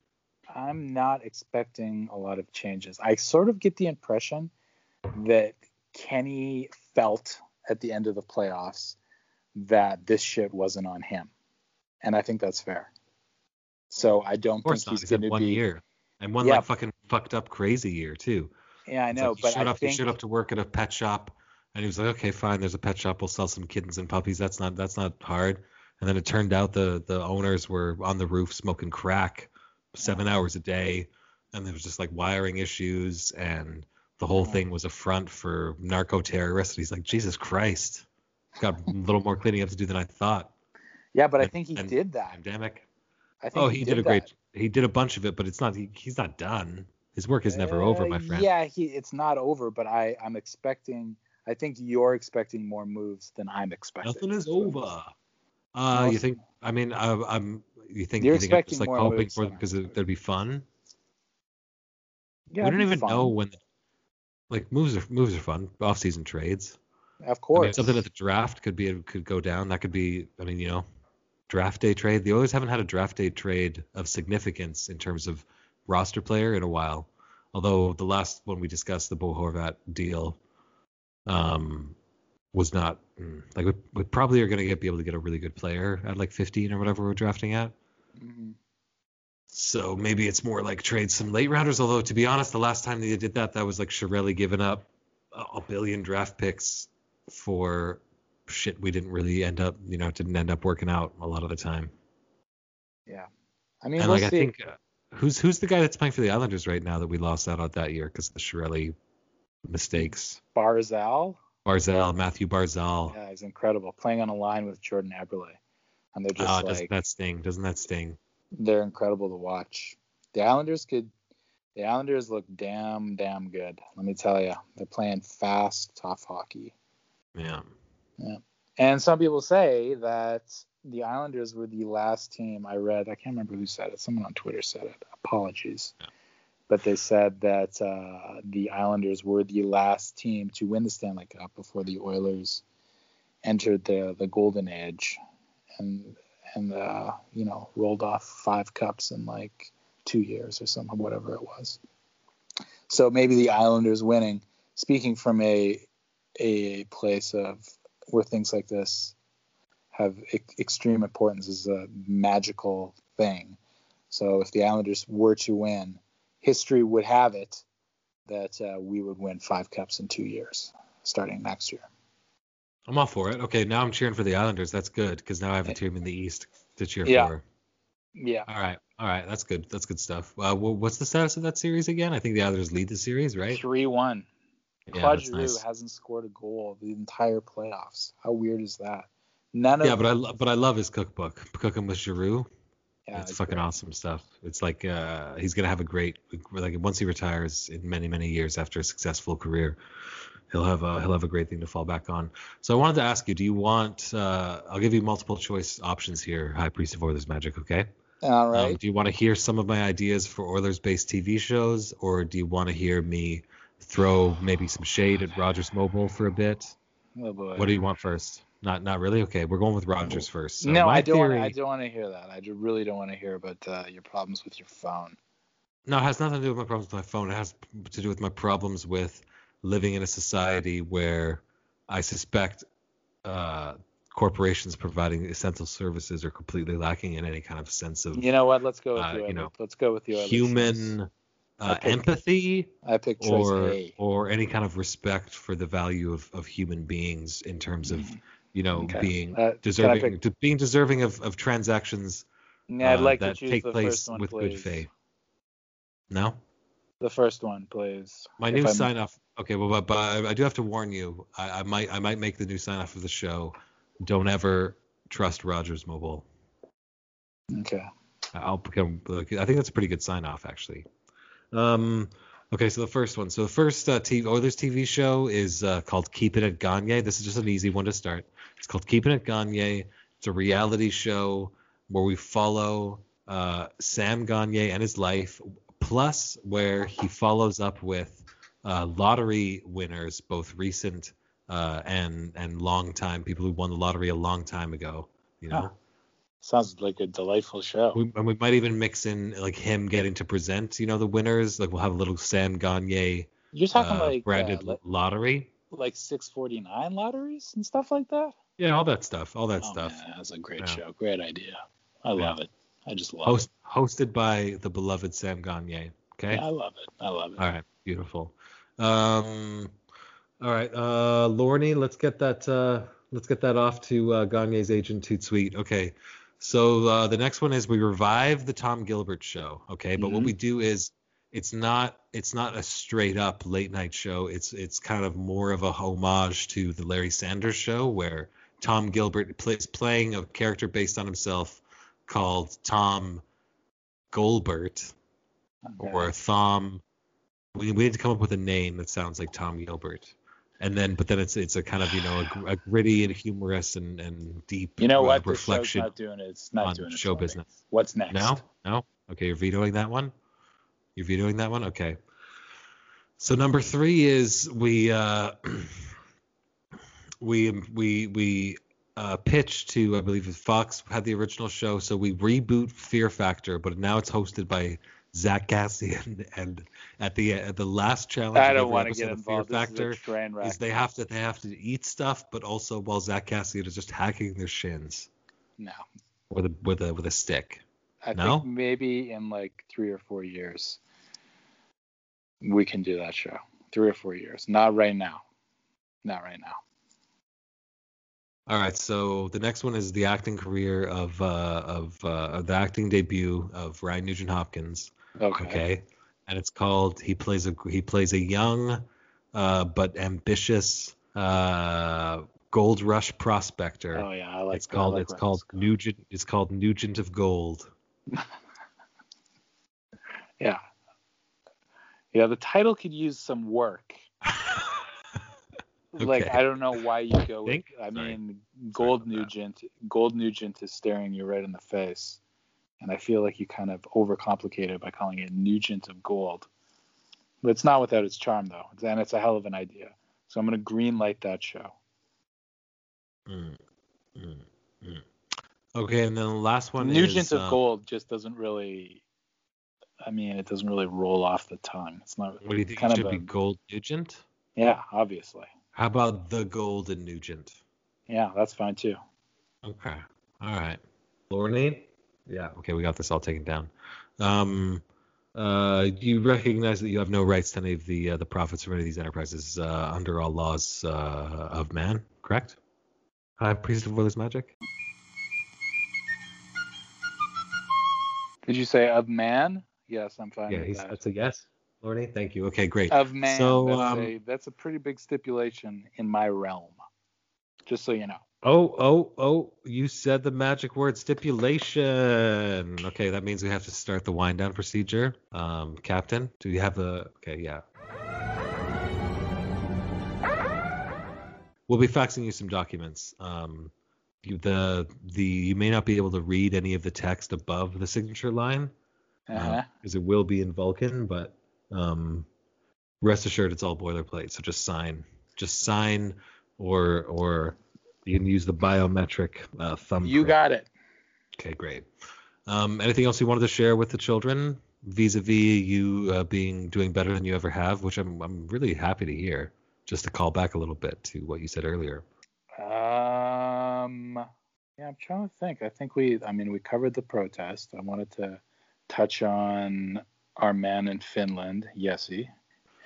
I'm not expecting a lot of changes. I sort of get the impression that Kenny felt at the end of the playoffs that this shit wasn't on him, and I think that's fair. So I don't think not. he's He's going to one be. year and one Yeah. like fucking fucked up crazy year too. Yeah, I know, like he but showed I up. think He showed up to work at a pet shop, and he was like, "Okay, fine. There's a pet shop. We'll sell some kittens and puppies. That's not that's not hard." And then it turned out the the owners were on the roof smoking crack seven hours a day, and there was just like wiring issues, and the whole thing was a front for narco terrorists. And he's like, Jesus Christ, got a little more cleaning up to do than I thought. Yeah, but I think he did that. Pandemic. I think Oh, he, did, a that. great. He did a bunch of it, but it's not. He, he's not done. His work is never over, my Uh, friend. Yeah, he it's not over, but I I'm expecting. I think you're expecting more moves than I'm expecting. Nothing is over. Uh, you think? I mean, I, I'm. You think? You're you think expecting just like more hoping moves for I because there'd be fun. Yeah, we don't even fun. know when. Like moves are moves are fun. Off season trades. Of I mean, course. something at the draft could be could go down. That could be. I mean, you know, draft day trade. The Oilers haven't had a draft day trade of significance in terms of roster player in a while. Although the last one we discussed, the Bo Horvat deal, um, was not mm, like we, we probably are going to get be able to get a really good player at like 15 or whatever we're drafting at. Mhm. So maybe it's more like trade some late rounders. Although to be honest, the last time they did that, that was like Chiarelli giving up a, billion draft picks for shit we didn't really end up, you know, didn't end up working out a lot of the time. Yeah, I mean, and we'll like I think uh, who's who's the guy that's playing for the Islanders right now that we lost out on that year because of the Chiarelli mistakes? Barzal. Barzal, Mathew Barzal. Yeah, he's incredible. Playing on a line with Jordan Eberle, and they're just Oh, like doesn't that sting? Doesn't that sting? they're incredible to watch. The Islanders could. The Islanders look damn, damn good. Let me tell you, they're playing fast, tough hockey. Yeah. And some people say that the Islanders were the last team I read. I can't remember who said it. Someone on Twitter said it. Apologies. Yeah. But they said that uh, the Islanders were the last team to win the Stanley Cup before the Oilers entered the the golden age, and and uh, you know rolled off five cups in like two years or something, whatever it was. So maybe the Islanders winning. Speaking from a a place of where things like this have e- extreme importance is a magical thing. So if the Islanders were to win, history would have it that uh, we would win five cups in two years, starting next year. I'm all for it. Okay, now I'm cheering for the Islanders. That's good because now I have a team in the East to cheer Yeah. for. Yeah. All right, all right, that's good. That's good stuff. Uh, wh- what's the status of that series again? I think the Islanders lead the series, right? Three one. Yeah, Claude Giroux nice. hasn't scored a goal the entire playoffs. How weird is that? None of Yeah, but I lo- but I love his cookbook. Cooking with Giroux. Yeah, it's fucking great. awesome stuff. It's like uh, he's gonna have a great like once he retires in many many years after a successful career, he'll have a he'll have a great thing to fall back on. So I wanted to ask you, do you want? Uh, I'll give you multiple choice options here, High Priest of Oilers Magic. Okay. All right. Um, do you want to hear some of my ideas for Oilers-based TV shows, or do you want to hear me throw maybe some shade at Rogers Mobile for a bit? oh boy. What do you want first? Not not really. Okay, we're going with Rogers first. So no, I don't. Wanna, I don't want to hear that. I really don't want to hear about uh, your problems with your phone. No, it has nothing to do with my problems with my phone. It has to do with my problems with living in a society where I suspect uh, corporations providing essential services are completely lacking in any kind of sense of You know what? Let's go with Uh, you know, Let's go with Oilers. human I uh, pick- empathy I picked choice or A. or any kind of respect for the value of, of human beings in terms of you know Okay. being Uh, deserving to being deserving of, of transactions Yeah, I'd uh, like to that choose take the place first one, with please. good faith. No. The first one, please. My new I'm- sign off. Okay, well, but, but I- I do have to warn you. I, I might I might make the new sign off of the show. Don't ever trust Rogers Mobile. Okay. I'll become. I think that's a pretty good sign off, actually. Um. Okay, so the first one. So the first uh, TV, Oilers TV show is uh, called Keeping It Gagner. This is just an easy one to start. It's called Keeping It Gagner. It's a reality show where we follow uh, Sam Gagner and his life, plus where he follows up with uh, lottery winners, both recent uh, and and long time people who won the lottery a long time ago. You know. Huh. Sounds like a delightful show. We, and we might even mix in like him getting to present, you know, the winners. Like we'll have a little Sam Gagner You're talking uh, like branded uh, like, lottery. like 649 lotteries and stuff like that. Yeah, all that stuff, all that oh, stuff. Man, that's a great Yeah. show. Great idea. I Yeah. love it. I just love Host, hosted by the beloved Sam Gagner. Okay. Yeah, I love it. I love it. All right. Beautiful. Um. All right. Uh, Lorne, let's get that. Uh, let's get that off to uh, Gagner's agent Toot Sweet. Okay. So uh, the next one is we revive the Tom Gilbert show. Okay, but what Mhm. we do is it's not it's not a straight up late night show. It's it's kind of more of a homage to the Larry Sanders show where Tom Gilbert plays playing a character based on himself called Tom Goldbert Okay. or Thom. We, we need to come up with a name that sounds like Tom Gilbert. And then, but then it's it's a kind of you know a, a gritty and humorous and, and deep You know uh, what? Show's reflection not doing it. It's not doing it. show business. What's next? No, no. Okay, you're vetoing that one. You're vetoing that one. Okay. So number three is we uh, we we we uh, pitched to I believe Fox had the original show, so we reboot Fear Factor, but now it's hosted by Zack Kassian, and at the at the last challenge, I don't want to get of Fear involved. This Factor is a train wreck. is they have to they have to eat stuff, but also while Zack Kassian is just hacking their shins no. with a with a with a stick. I No? think maybe in like three or four years we can do that show. Three or four years. Not right now. Not right now. All right, so the next one is the acting career of uh, of, uh, of the acting debut of Ryan Nugent Hopkins. Okay. Okay, and it's called he plays a he plays a young uh, but ambitious uh, gold rush prospector. Oh yeah, I like. it's called like it's called this Nugent it's called Nugent of Gold. Yeah. Yeah, the title could use some work. Like I don't know why you go. With, Think? I Sorry. mean, Gold about that. Nugent. Gold Nugent is staring you right in the face, and I feel like you kind of overcomplicated it by calling it Nugent of Gold. But it's not without its charm, though, and it's a hell of an idea. So I'm gonna green light that show. Mm, mm, mm. Okay, and then the last one Nugent is of uh, Gold just doesn't really. I mean, it doesn't really roll off the tongue. It's not. What do you think kind it of should a- be? Gold Nugent? Yeah, obviously. How about the Golden Nugent? Yeah, that's fine too. Okay. All right. Lornate? Yeah. Okay, we got this all taken down. Um, uh, you recognize that you have no rights to any of the uh, the profits from any of these enterprises uh, under all laws uh, of man, correct? High priest of Willer's magic. Did you say of man? Yes, I'm fine Yeah, with he's, that. that's a yes. Lornate, thank you. Okay, great. Of man. So, that's, um, a, that's a pretty big stipulation in my realm. Just so you know. Oh, oh, oh! You said the magic word stipulation. Okay, that means we have to start the wind down procedure. Um, Captain, do you have the? Okay, yeah. We'll be faxing you some documents. Um, you, the the you may not be able to read any of the text above the signature line Uh-huh. because it will be in Vulcan, but um, rest assured it's all boilerplate. So just sign, just sign, or or you can use the biometric uh, thumb. you got it. Okay, great. Um, anything else you wanted to share with the children vis-a-vis you uh, being doing better than you ever have, which I'm I'm really happy to hear. Just to call back a little bit to what you said earlier. Um, yeah, I'm trying to think. I think we, I mean, we covered the protest. I wanted to touch on our man in Finland, Jesse,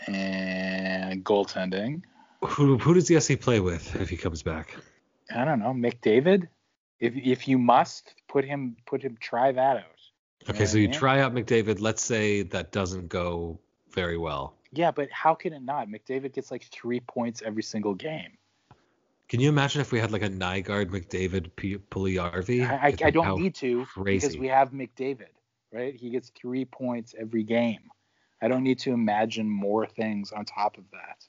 and goaltending. Who who does Jesse play with if he comes back? I don't know, McDavid. If if you must put him, put him, try that out. You Okay, so I you mean? try out McDavid. Let's say that doesn't go very well. Yeah, but how can it not? McDavid gets like three points every single game. Can you imagine if we had like a Nygaard McDavid P- Puljujärvi? I, I, I don't need to crazy. because we have McDavid, right? He gets three points every game. I don't need to imagine more things on top of that.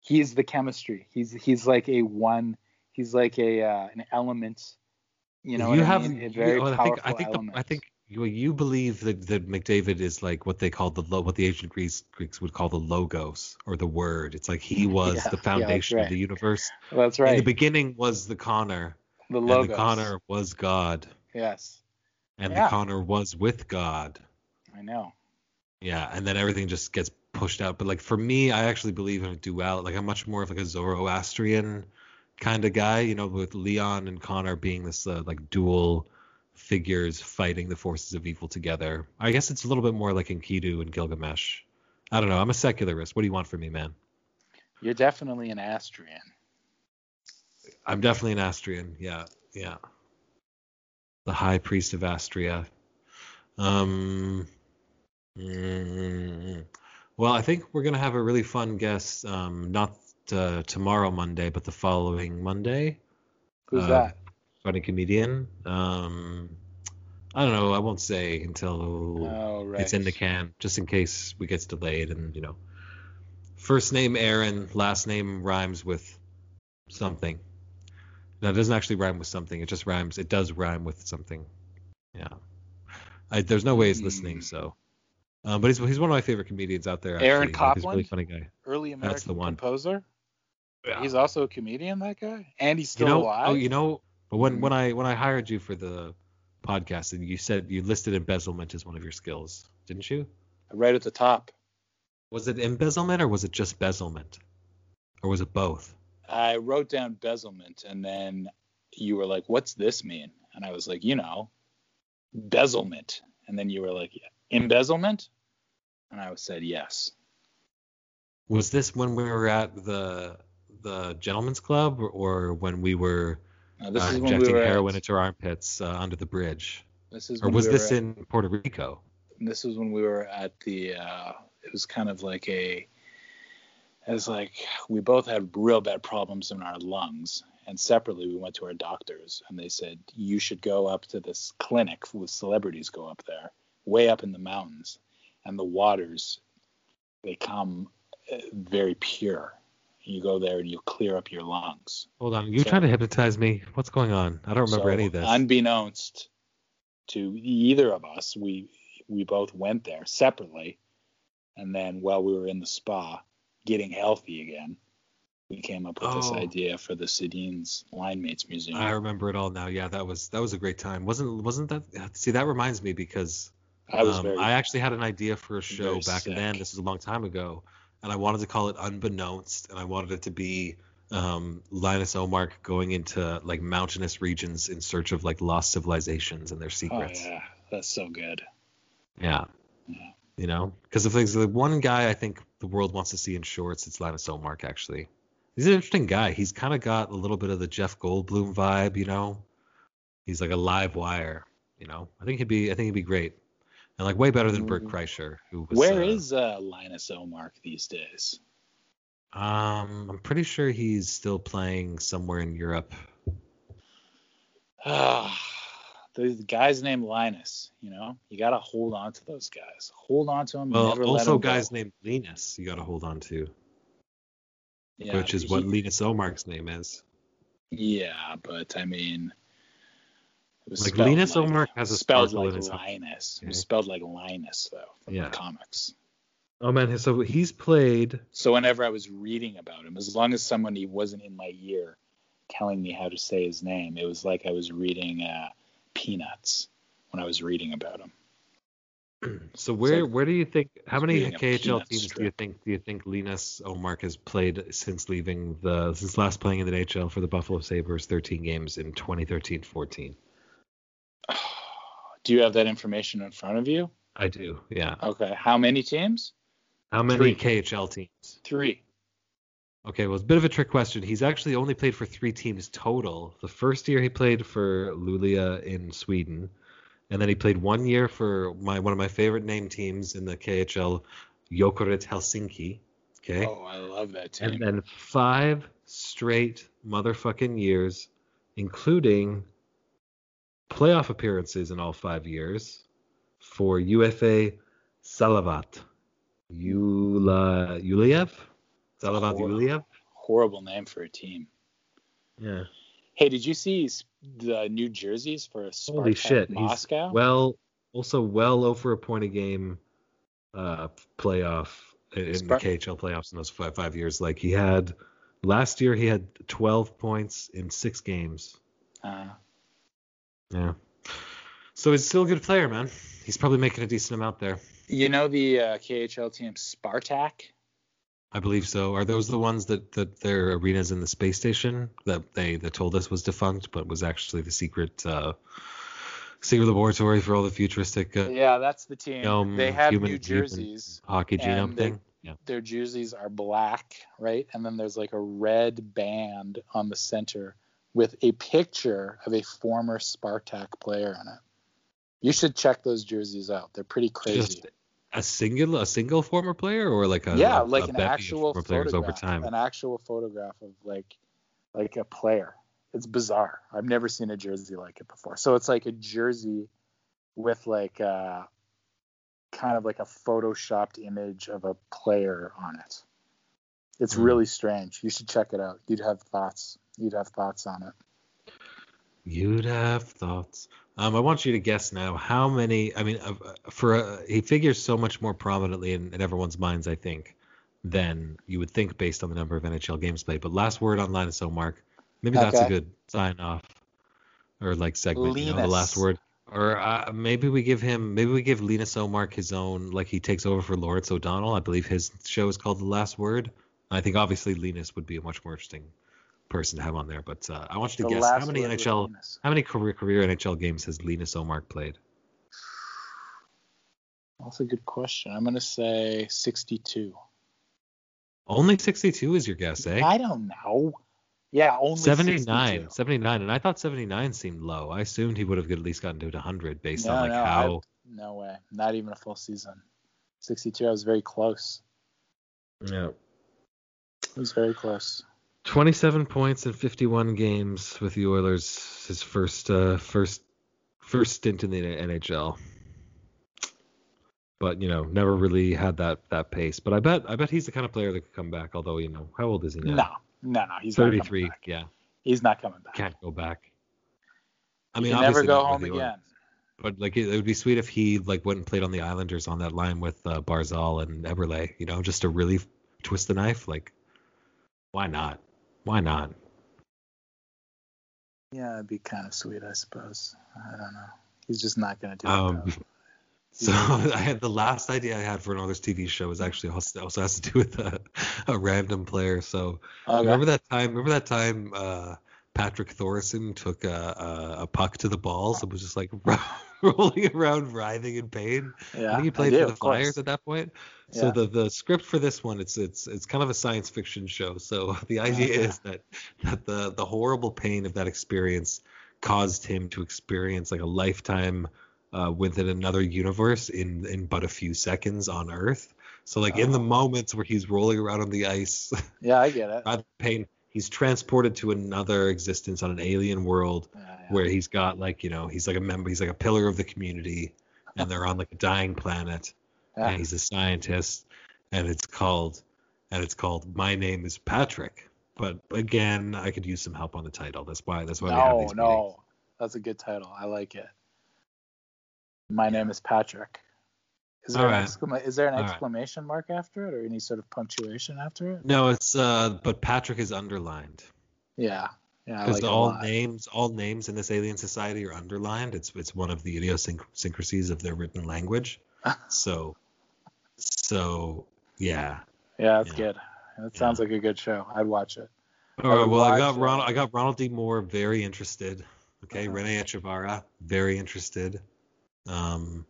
He's the chemistry. He's he's like a one. He's like a uh, an element. You know, you have. I mean? A very oh, I think I think the. I think you, you believe that, that McDavid is like what they call the lo- what the ancient Greeks Greeks would call the logos or the word. It's like he was Yeah, the yeah, that's foundation of the universe. that's right. In the beginning was the Connor, the and logos. the Connor was God, Yes, and Yeah. the Connor was with God. I know. Yeah, and then everything just gets pushed out. But like for me, I actually believe in a duality. Like I'm much more of like a Zoroastrian kind of guy, you know, with Leon and Connor being this uh, like dual figures fighting the forces of evil together. I guess it's a little bit more like Enkidu and Gilgamesh. I don't know. I'm a secularist. What do you want from me, man? You're definitely an Astrian. I'm definitely an Astrian. Yeah, yeah. The High Priest of Astria. Um, Mm. Well, I think we're gonna have a really fun guest. Um, not uh, tomorrow Monday, but the following Monday. Who's Uh, that? Funny comedian. Um, I don't know. I won't say until Oh, right. it's in the can, just in case we gets delayed. And you know, first name Aaron, last name rhymes with something. No, it doesn't actually rhyme with something. It just rhymes. It does rhyme with something. Yeah. I, there's no way he's listening. Hmm. So, um, but he's he's one of my favorite comedians out there. Aaron actually. Like, He's a really funny guy. Early That's American the one. composer. He's also a comedian, that guy, and he's you still know, alive. oh, you know, but when Mhm. when I when I hired you for the podcast, and you said you listed embezzlement as one of your skills, didn't you? right at the top. Was it embezzlement or was it just bezelment? Or was it both? I wrote down bezelment, and then you were like, "What's this mean?" And I was like, "You know, bezelment." And then you were like, "Embezzlement," and I said, "Yes." Was this when we were at the the gentleman's club or, or when we were uh, is when injecting we were. heroin At, into our armpits uh, under the bridge? this is Or was we this were in Puerto Rico? This was when we were at the. Uh, it was kind of like a. It was like we both had real bad problems in our lungs, and separately we went to our doctors, and they said you should go up to this clinic with celebrities go up there, way up in the mountains, and the waters, they come uh, very pure. You go there and you clear up your lungs. Hold on, you So- trying to hypnotize me? What's going on? I don't remember So, any of this. Unbeknownst to either of us, we we both went there separately, and then while we were in the spa, getting healthy again, we came up with this Oh. idea for the Sedin's Line Mates Museum. I remember it all now. Yeah, that was that was a great time. Wasn't wasn't that? See, that reminds me because I was um, very. I actually had an idea for a show back sick. then. This is a long time ago, and I wanted to call it Unbeknownst, and I wanted it to be um, Linus Omark going into like mountainous regions in search of like lost civilizations and their secrets. oh secrets. yeah, that's so good. yeah. Yeah. You know, because if there's the one guy I think the world wants to see in shorts, it's Linus Omark. Actually, he's an interesting guy. He's kind of got a little bit of the Jeff Goldblum vibe. You know, he's like a live wire. You know, I think he'd be I think he'd be great, and like way better than Bert Mm. Kreischer, who was. Where uh, is uh, Linus Omark these days? Um, I'm pretty sure he's still playing somewhere in Europe. Ah, the guy's named Linus. You know, you got to hold on to those guys. Hold on to them. Well, never let also 'em go. guys named Linus you got to hold on to, Yeah, which is he- what Linus Omark's name is. Yeah, but I mean, Like, spelled Linus like- Omark has a spelled like in his eye. Linus. It Okay. was spelled like Linus though from Yeah. the comics. Oh man, so he's played. So whenever I was reading about him, as long as somebody wasn't in my ear telling me how to say his name, it was like I was reading uh, Peanuts when I was reading about him. So where like where do you think how many KHL peanut teams do you think do you think Linus Omark has played since leaving the since last playing in the NHL for the Buffalo Sabres 13 games in 2013-14? Do you have that information in front of you? I do. Yeah. Okay. How many teams? How many Three. KHL teams? Three. Okay, well, it's a bit of a trick question. He's actually only played for three teams total. The first year he played for Luleå in Sweden, and then he played one year for my one of my favorite name teams in the KHL, Jokerit Helsinki. Okay, Oh, I love that team. and then five straight motherfucking years, including playoff appearances in all five years for UFA Salavat. Yula Yulaev? Salavat Hor- Yulaev? Horrible name for a team. Yeah. Hey, did you see the new jerseys for Spartak Holy shit. He's Moscow? well also well over a point a game uh playoff in in the KHL playoffs in those five, five years. Like he had last year he had 12 points in six games. Uh, Yeah. So he's still a good player, man. He's probably making a decent amount there. you know the uh, KHL team Spartak? I believe so. Are those the ones that, that their arenas in the space station that they that told us was defunct, but was actually the secret uh, secret laboratory for all the futuristic uh, Yeah, that's the team. they have human- new jerseys. hockey genome thing? Yeah. Their jerseys are black, right? And then there's like a red band on the center with a picture of a former Spartak player on it. You should check those jerseys out. They're pretty crazy. Just a single a single former player or like a yeah, like a an actual photograph, over time? an actual photograph of like like a player. It's bizarre. I've never seen a jersey like it before. So it's like a jersey with like uh kind of like a photoshopped image of a player on it. It's Hmm. really strange. You should check it out. You'd have thoughts. You'd have thoughts on it. You'd have thoughts. Um, I want you to guess now how many. I mean, uh, for uh, he figures so much more prominently in, in everyone's minds, I think, than you would think based on the number of NHL games played. But last word on Linus Mark. Maybe that's a good sign off, or like segment. You know, the last word. Or uh, maybe we give him. Maybe we give Linus Omark his own. Like he takes over for Lawrence O'Donnell. I believe his show is called The Last Word. I think obviously Linus would be a much more interesting person to have on there. But uh, I want you to The guess how many NHL. How many career career NHL games has Linus Omark played? That's a good question. I'm gonna say 62. Only 62 is your guess, eh? I don't know. Yeah, only 79, 62. 79, and I thought 79 seemed low. I assumed he would have at least gotten to 100 based No, on like no, how. No way. Not even a full season. 62. I was very close. Yeah. It was very close. 27 points in 51 games with the Oilers. His first uh, first first stint in the NHL. But you know, never really had that that pace. But I bet I bet he's the kind of player that could come back. Although you know, how old is he now? No, no, no. He's 33. coming back. Yeah, He's not coming back. can't go back. I mean, never go home the Oilers. again. But like it, it would be sweet if he like went and played on the Islanders on that line with uh, Barzal and Eberle, you know, just to really twist the knife. Like, why not? Why not? Yeah, it'd be kind of sweet, I suppose. I don't know. He's just not gonna do Um, it. so I had the last idea I had for an Oilers TV show was actually also, also has to do with a, a random player. So Okay. remember that time? Remember that time? Uh, Patrick Thoresen took a, a, a puck to the balls and was just like rolling around, writhing in pain. yeah, I think he played do, for the. Flyers at that point. So Yeah. the the script for this one, it's it's it's kind of a science fiction show. So the idea Okay. is that that the the horrible pain of that experience caused him to experience like a lifetime uh, within another universe in in but a few seconds on Earth. So like in the Oh. moments where he's rolling around on the ice, Yeah, I get it. pain, he's transported to another existence on an alien world Yeah, yeah. where he's got like you know he's like a member, he's like a pillar of the community, and they're on like a dying planet Yeah. and he's a scientist and it's called and it's called my name is patrick but again i could use some help on the title that's why that's why we have No, these no, meetings. that's a good title. I like it. My name is Patrick. Is there, right. exclama- is there an All right. exclamation mark after it, or any sort of punctuation after it? no it's uh but patrick is underlined Yeah, yeah, because like all names all names in this alien society are underlined it's it's one of the idiosyncrasies of their written language so so yeah Yeah, that's Yeah. good. That sounds like a good show. I'd watch it. All right, well, I got Ronald. I got Ronald D. Moore very interested. Okay, Uh-huh. Rene Echevarria very interested. Um,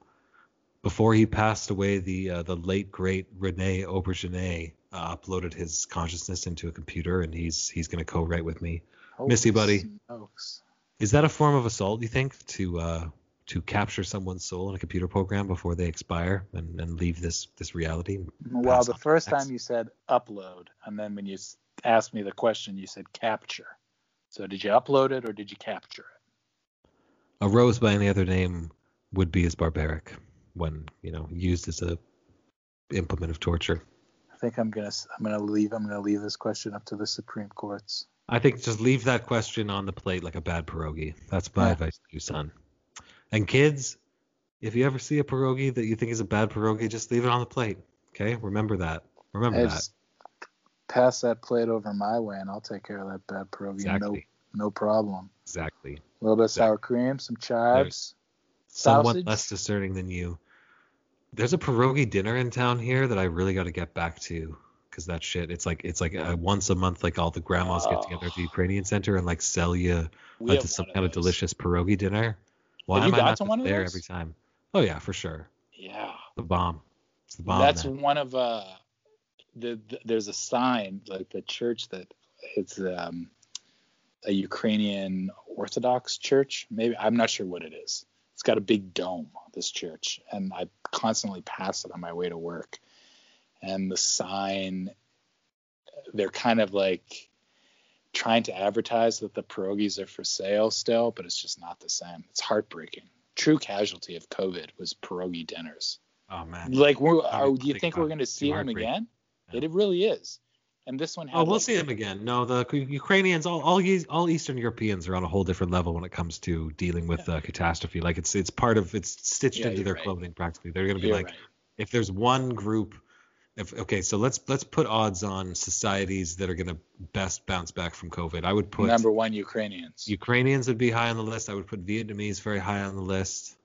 before he passed away, the uh, the late great Rene Auberjonois uh, uploaded his consciousness into a computer, and he's he's going to co-write with me. Missy, buddy. smokes. Is that a form of assault? You think to uh, to capture someone's soul in a computer program before they expire and, and leave this this reality? Well, the first time you said upload, and then when you asked me the question, you said capture. So did you upload it or did you capture it? A rose by any other name would be as barbaric when you know used as a implement of torture. I think I'm gonna I'm gonna leave I'm gonna leave this question up to the Supreme Courts. I think just leave that question on the plate like a bad pierogi. That's my Yeah. advice to you, son. And kids, if you ever see a pierogi that you think is a bad pierogi, just leave it on the plate. Okay? Remember that. Remember Hey, that. pass that plate over my way, and I'll take care of that bad pierogi. Exactly. No no problem. Exactly. A little bit of sour cream, some chives, Somewhat sausage. less discerning than you. There's a pierogi dinner in town here that I really got to get back to because that shit. It's like it's like a once a month, like all the grandmas get together at the Ukrainian Center and like sell you We like have some one kind of delicious pierogi dinner. Why Have am you I not to one there every time? Oh yeah, for sure. Yeah. The bomb. It's the bomb. That's man. one of uh the, the there's a sign like the church that it's um a Ukrainian Orthodox church. Maybe I'm not sure what it is. It's got a big dome. This church, and I constantly pass it on my way to work. And the sign, they're kind of like trying to advertise that the pierogies are for sale still, but it's just not the same. It's heartbreaking. True casualty of COVID was pierogi dinners. Oh man. Like, we're, are, do you think think we're going to see them again? Yeah. It really is. And this one Oh, we'll like- see them again. No, the Ukrainians, all all, all Eastern Europeans are on a whole different level when it comes to dealing with uh, catastrophe. Like it's it's part of it's stitched Yeah, into their right. clothing practically. They're going to be You're like, right. if there's one group, if okay, so let's let's put odds on societies that are going to best bounce back from COVID. I would put number one Ukrainians. Ukrainians would be high on the list. I would put Vietnamese very high on the list.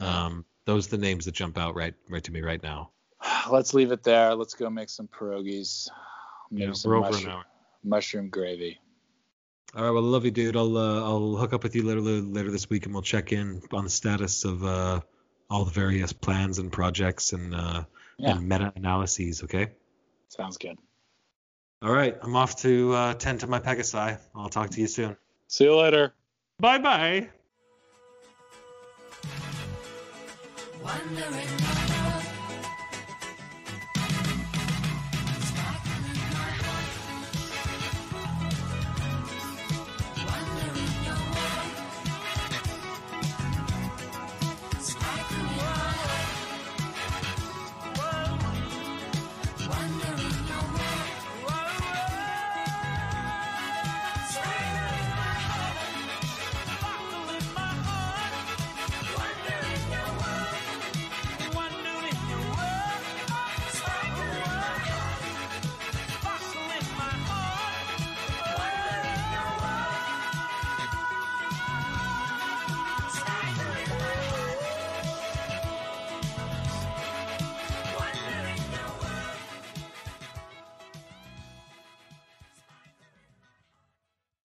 Um, those are the names that jump out right right to me right now. Let's leave it there. Let's go make some pierogies. Maybe Yeah, some we're over an mushroom, hour. mushroom gravy. All right, well, love you, dude. I'll uh, I'll hook up with you later later this week, and we'll check in on the status of uh, all the various plans and projects and uh, Yeah. and meta analyses. Okay. Sounds good. All right, I'm off to uh, tend to my Pegasi. I'll talk to you soon. See you later. Bye bye. Wondering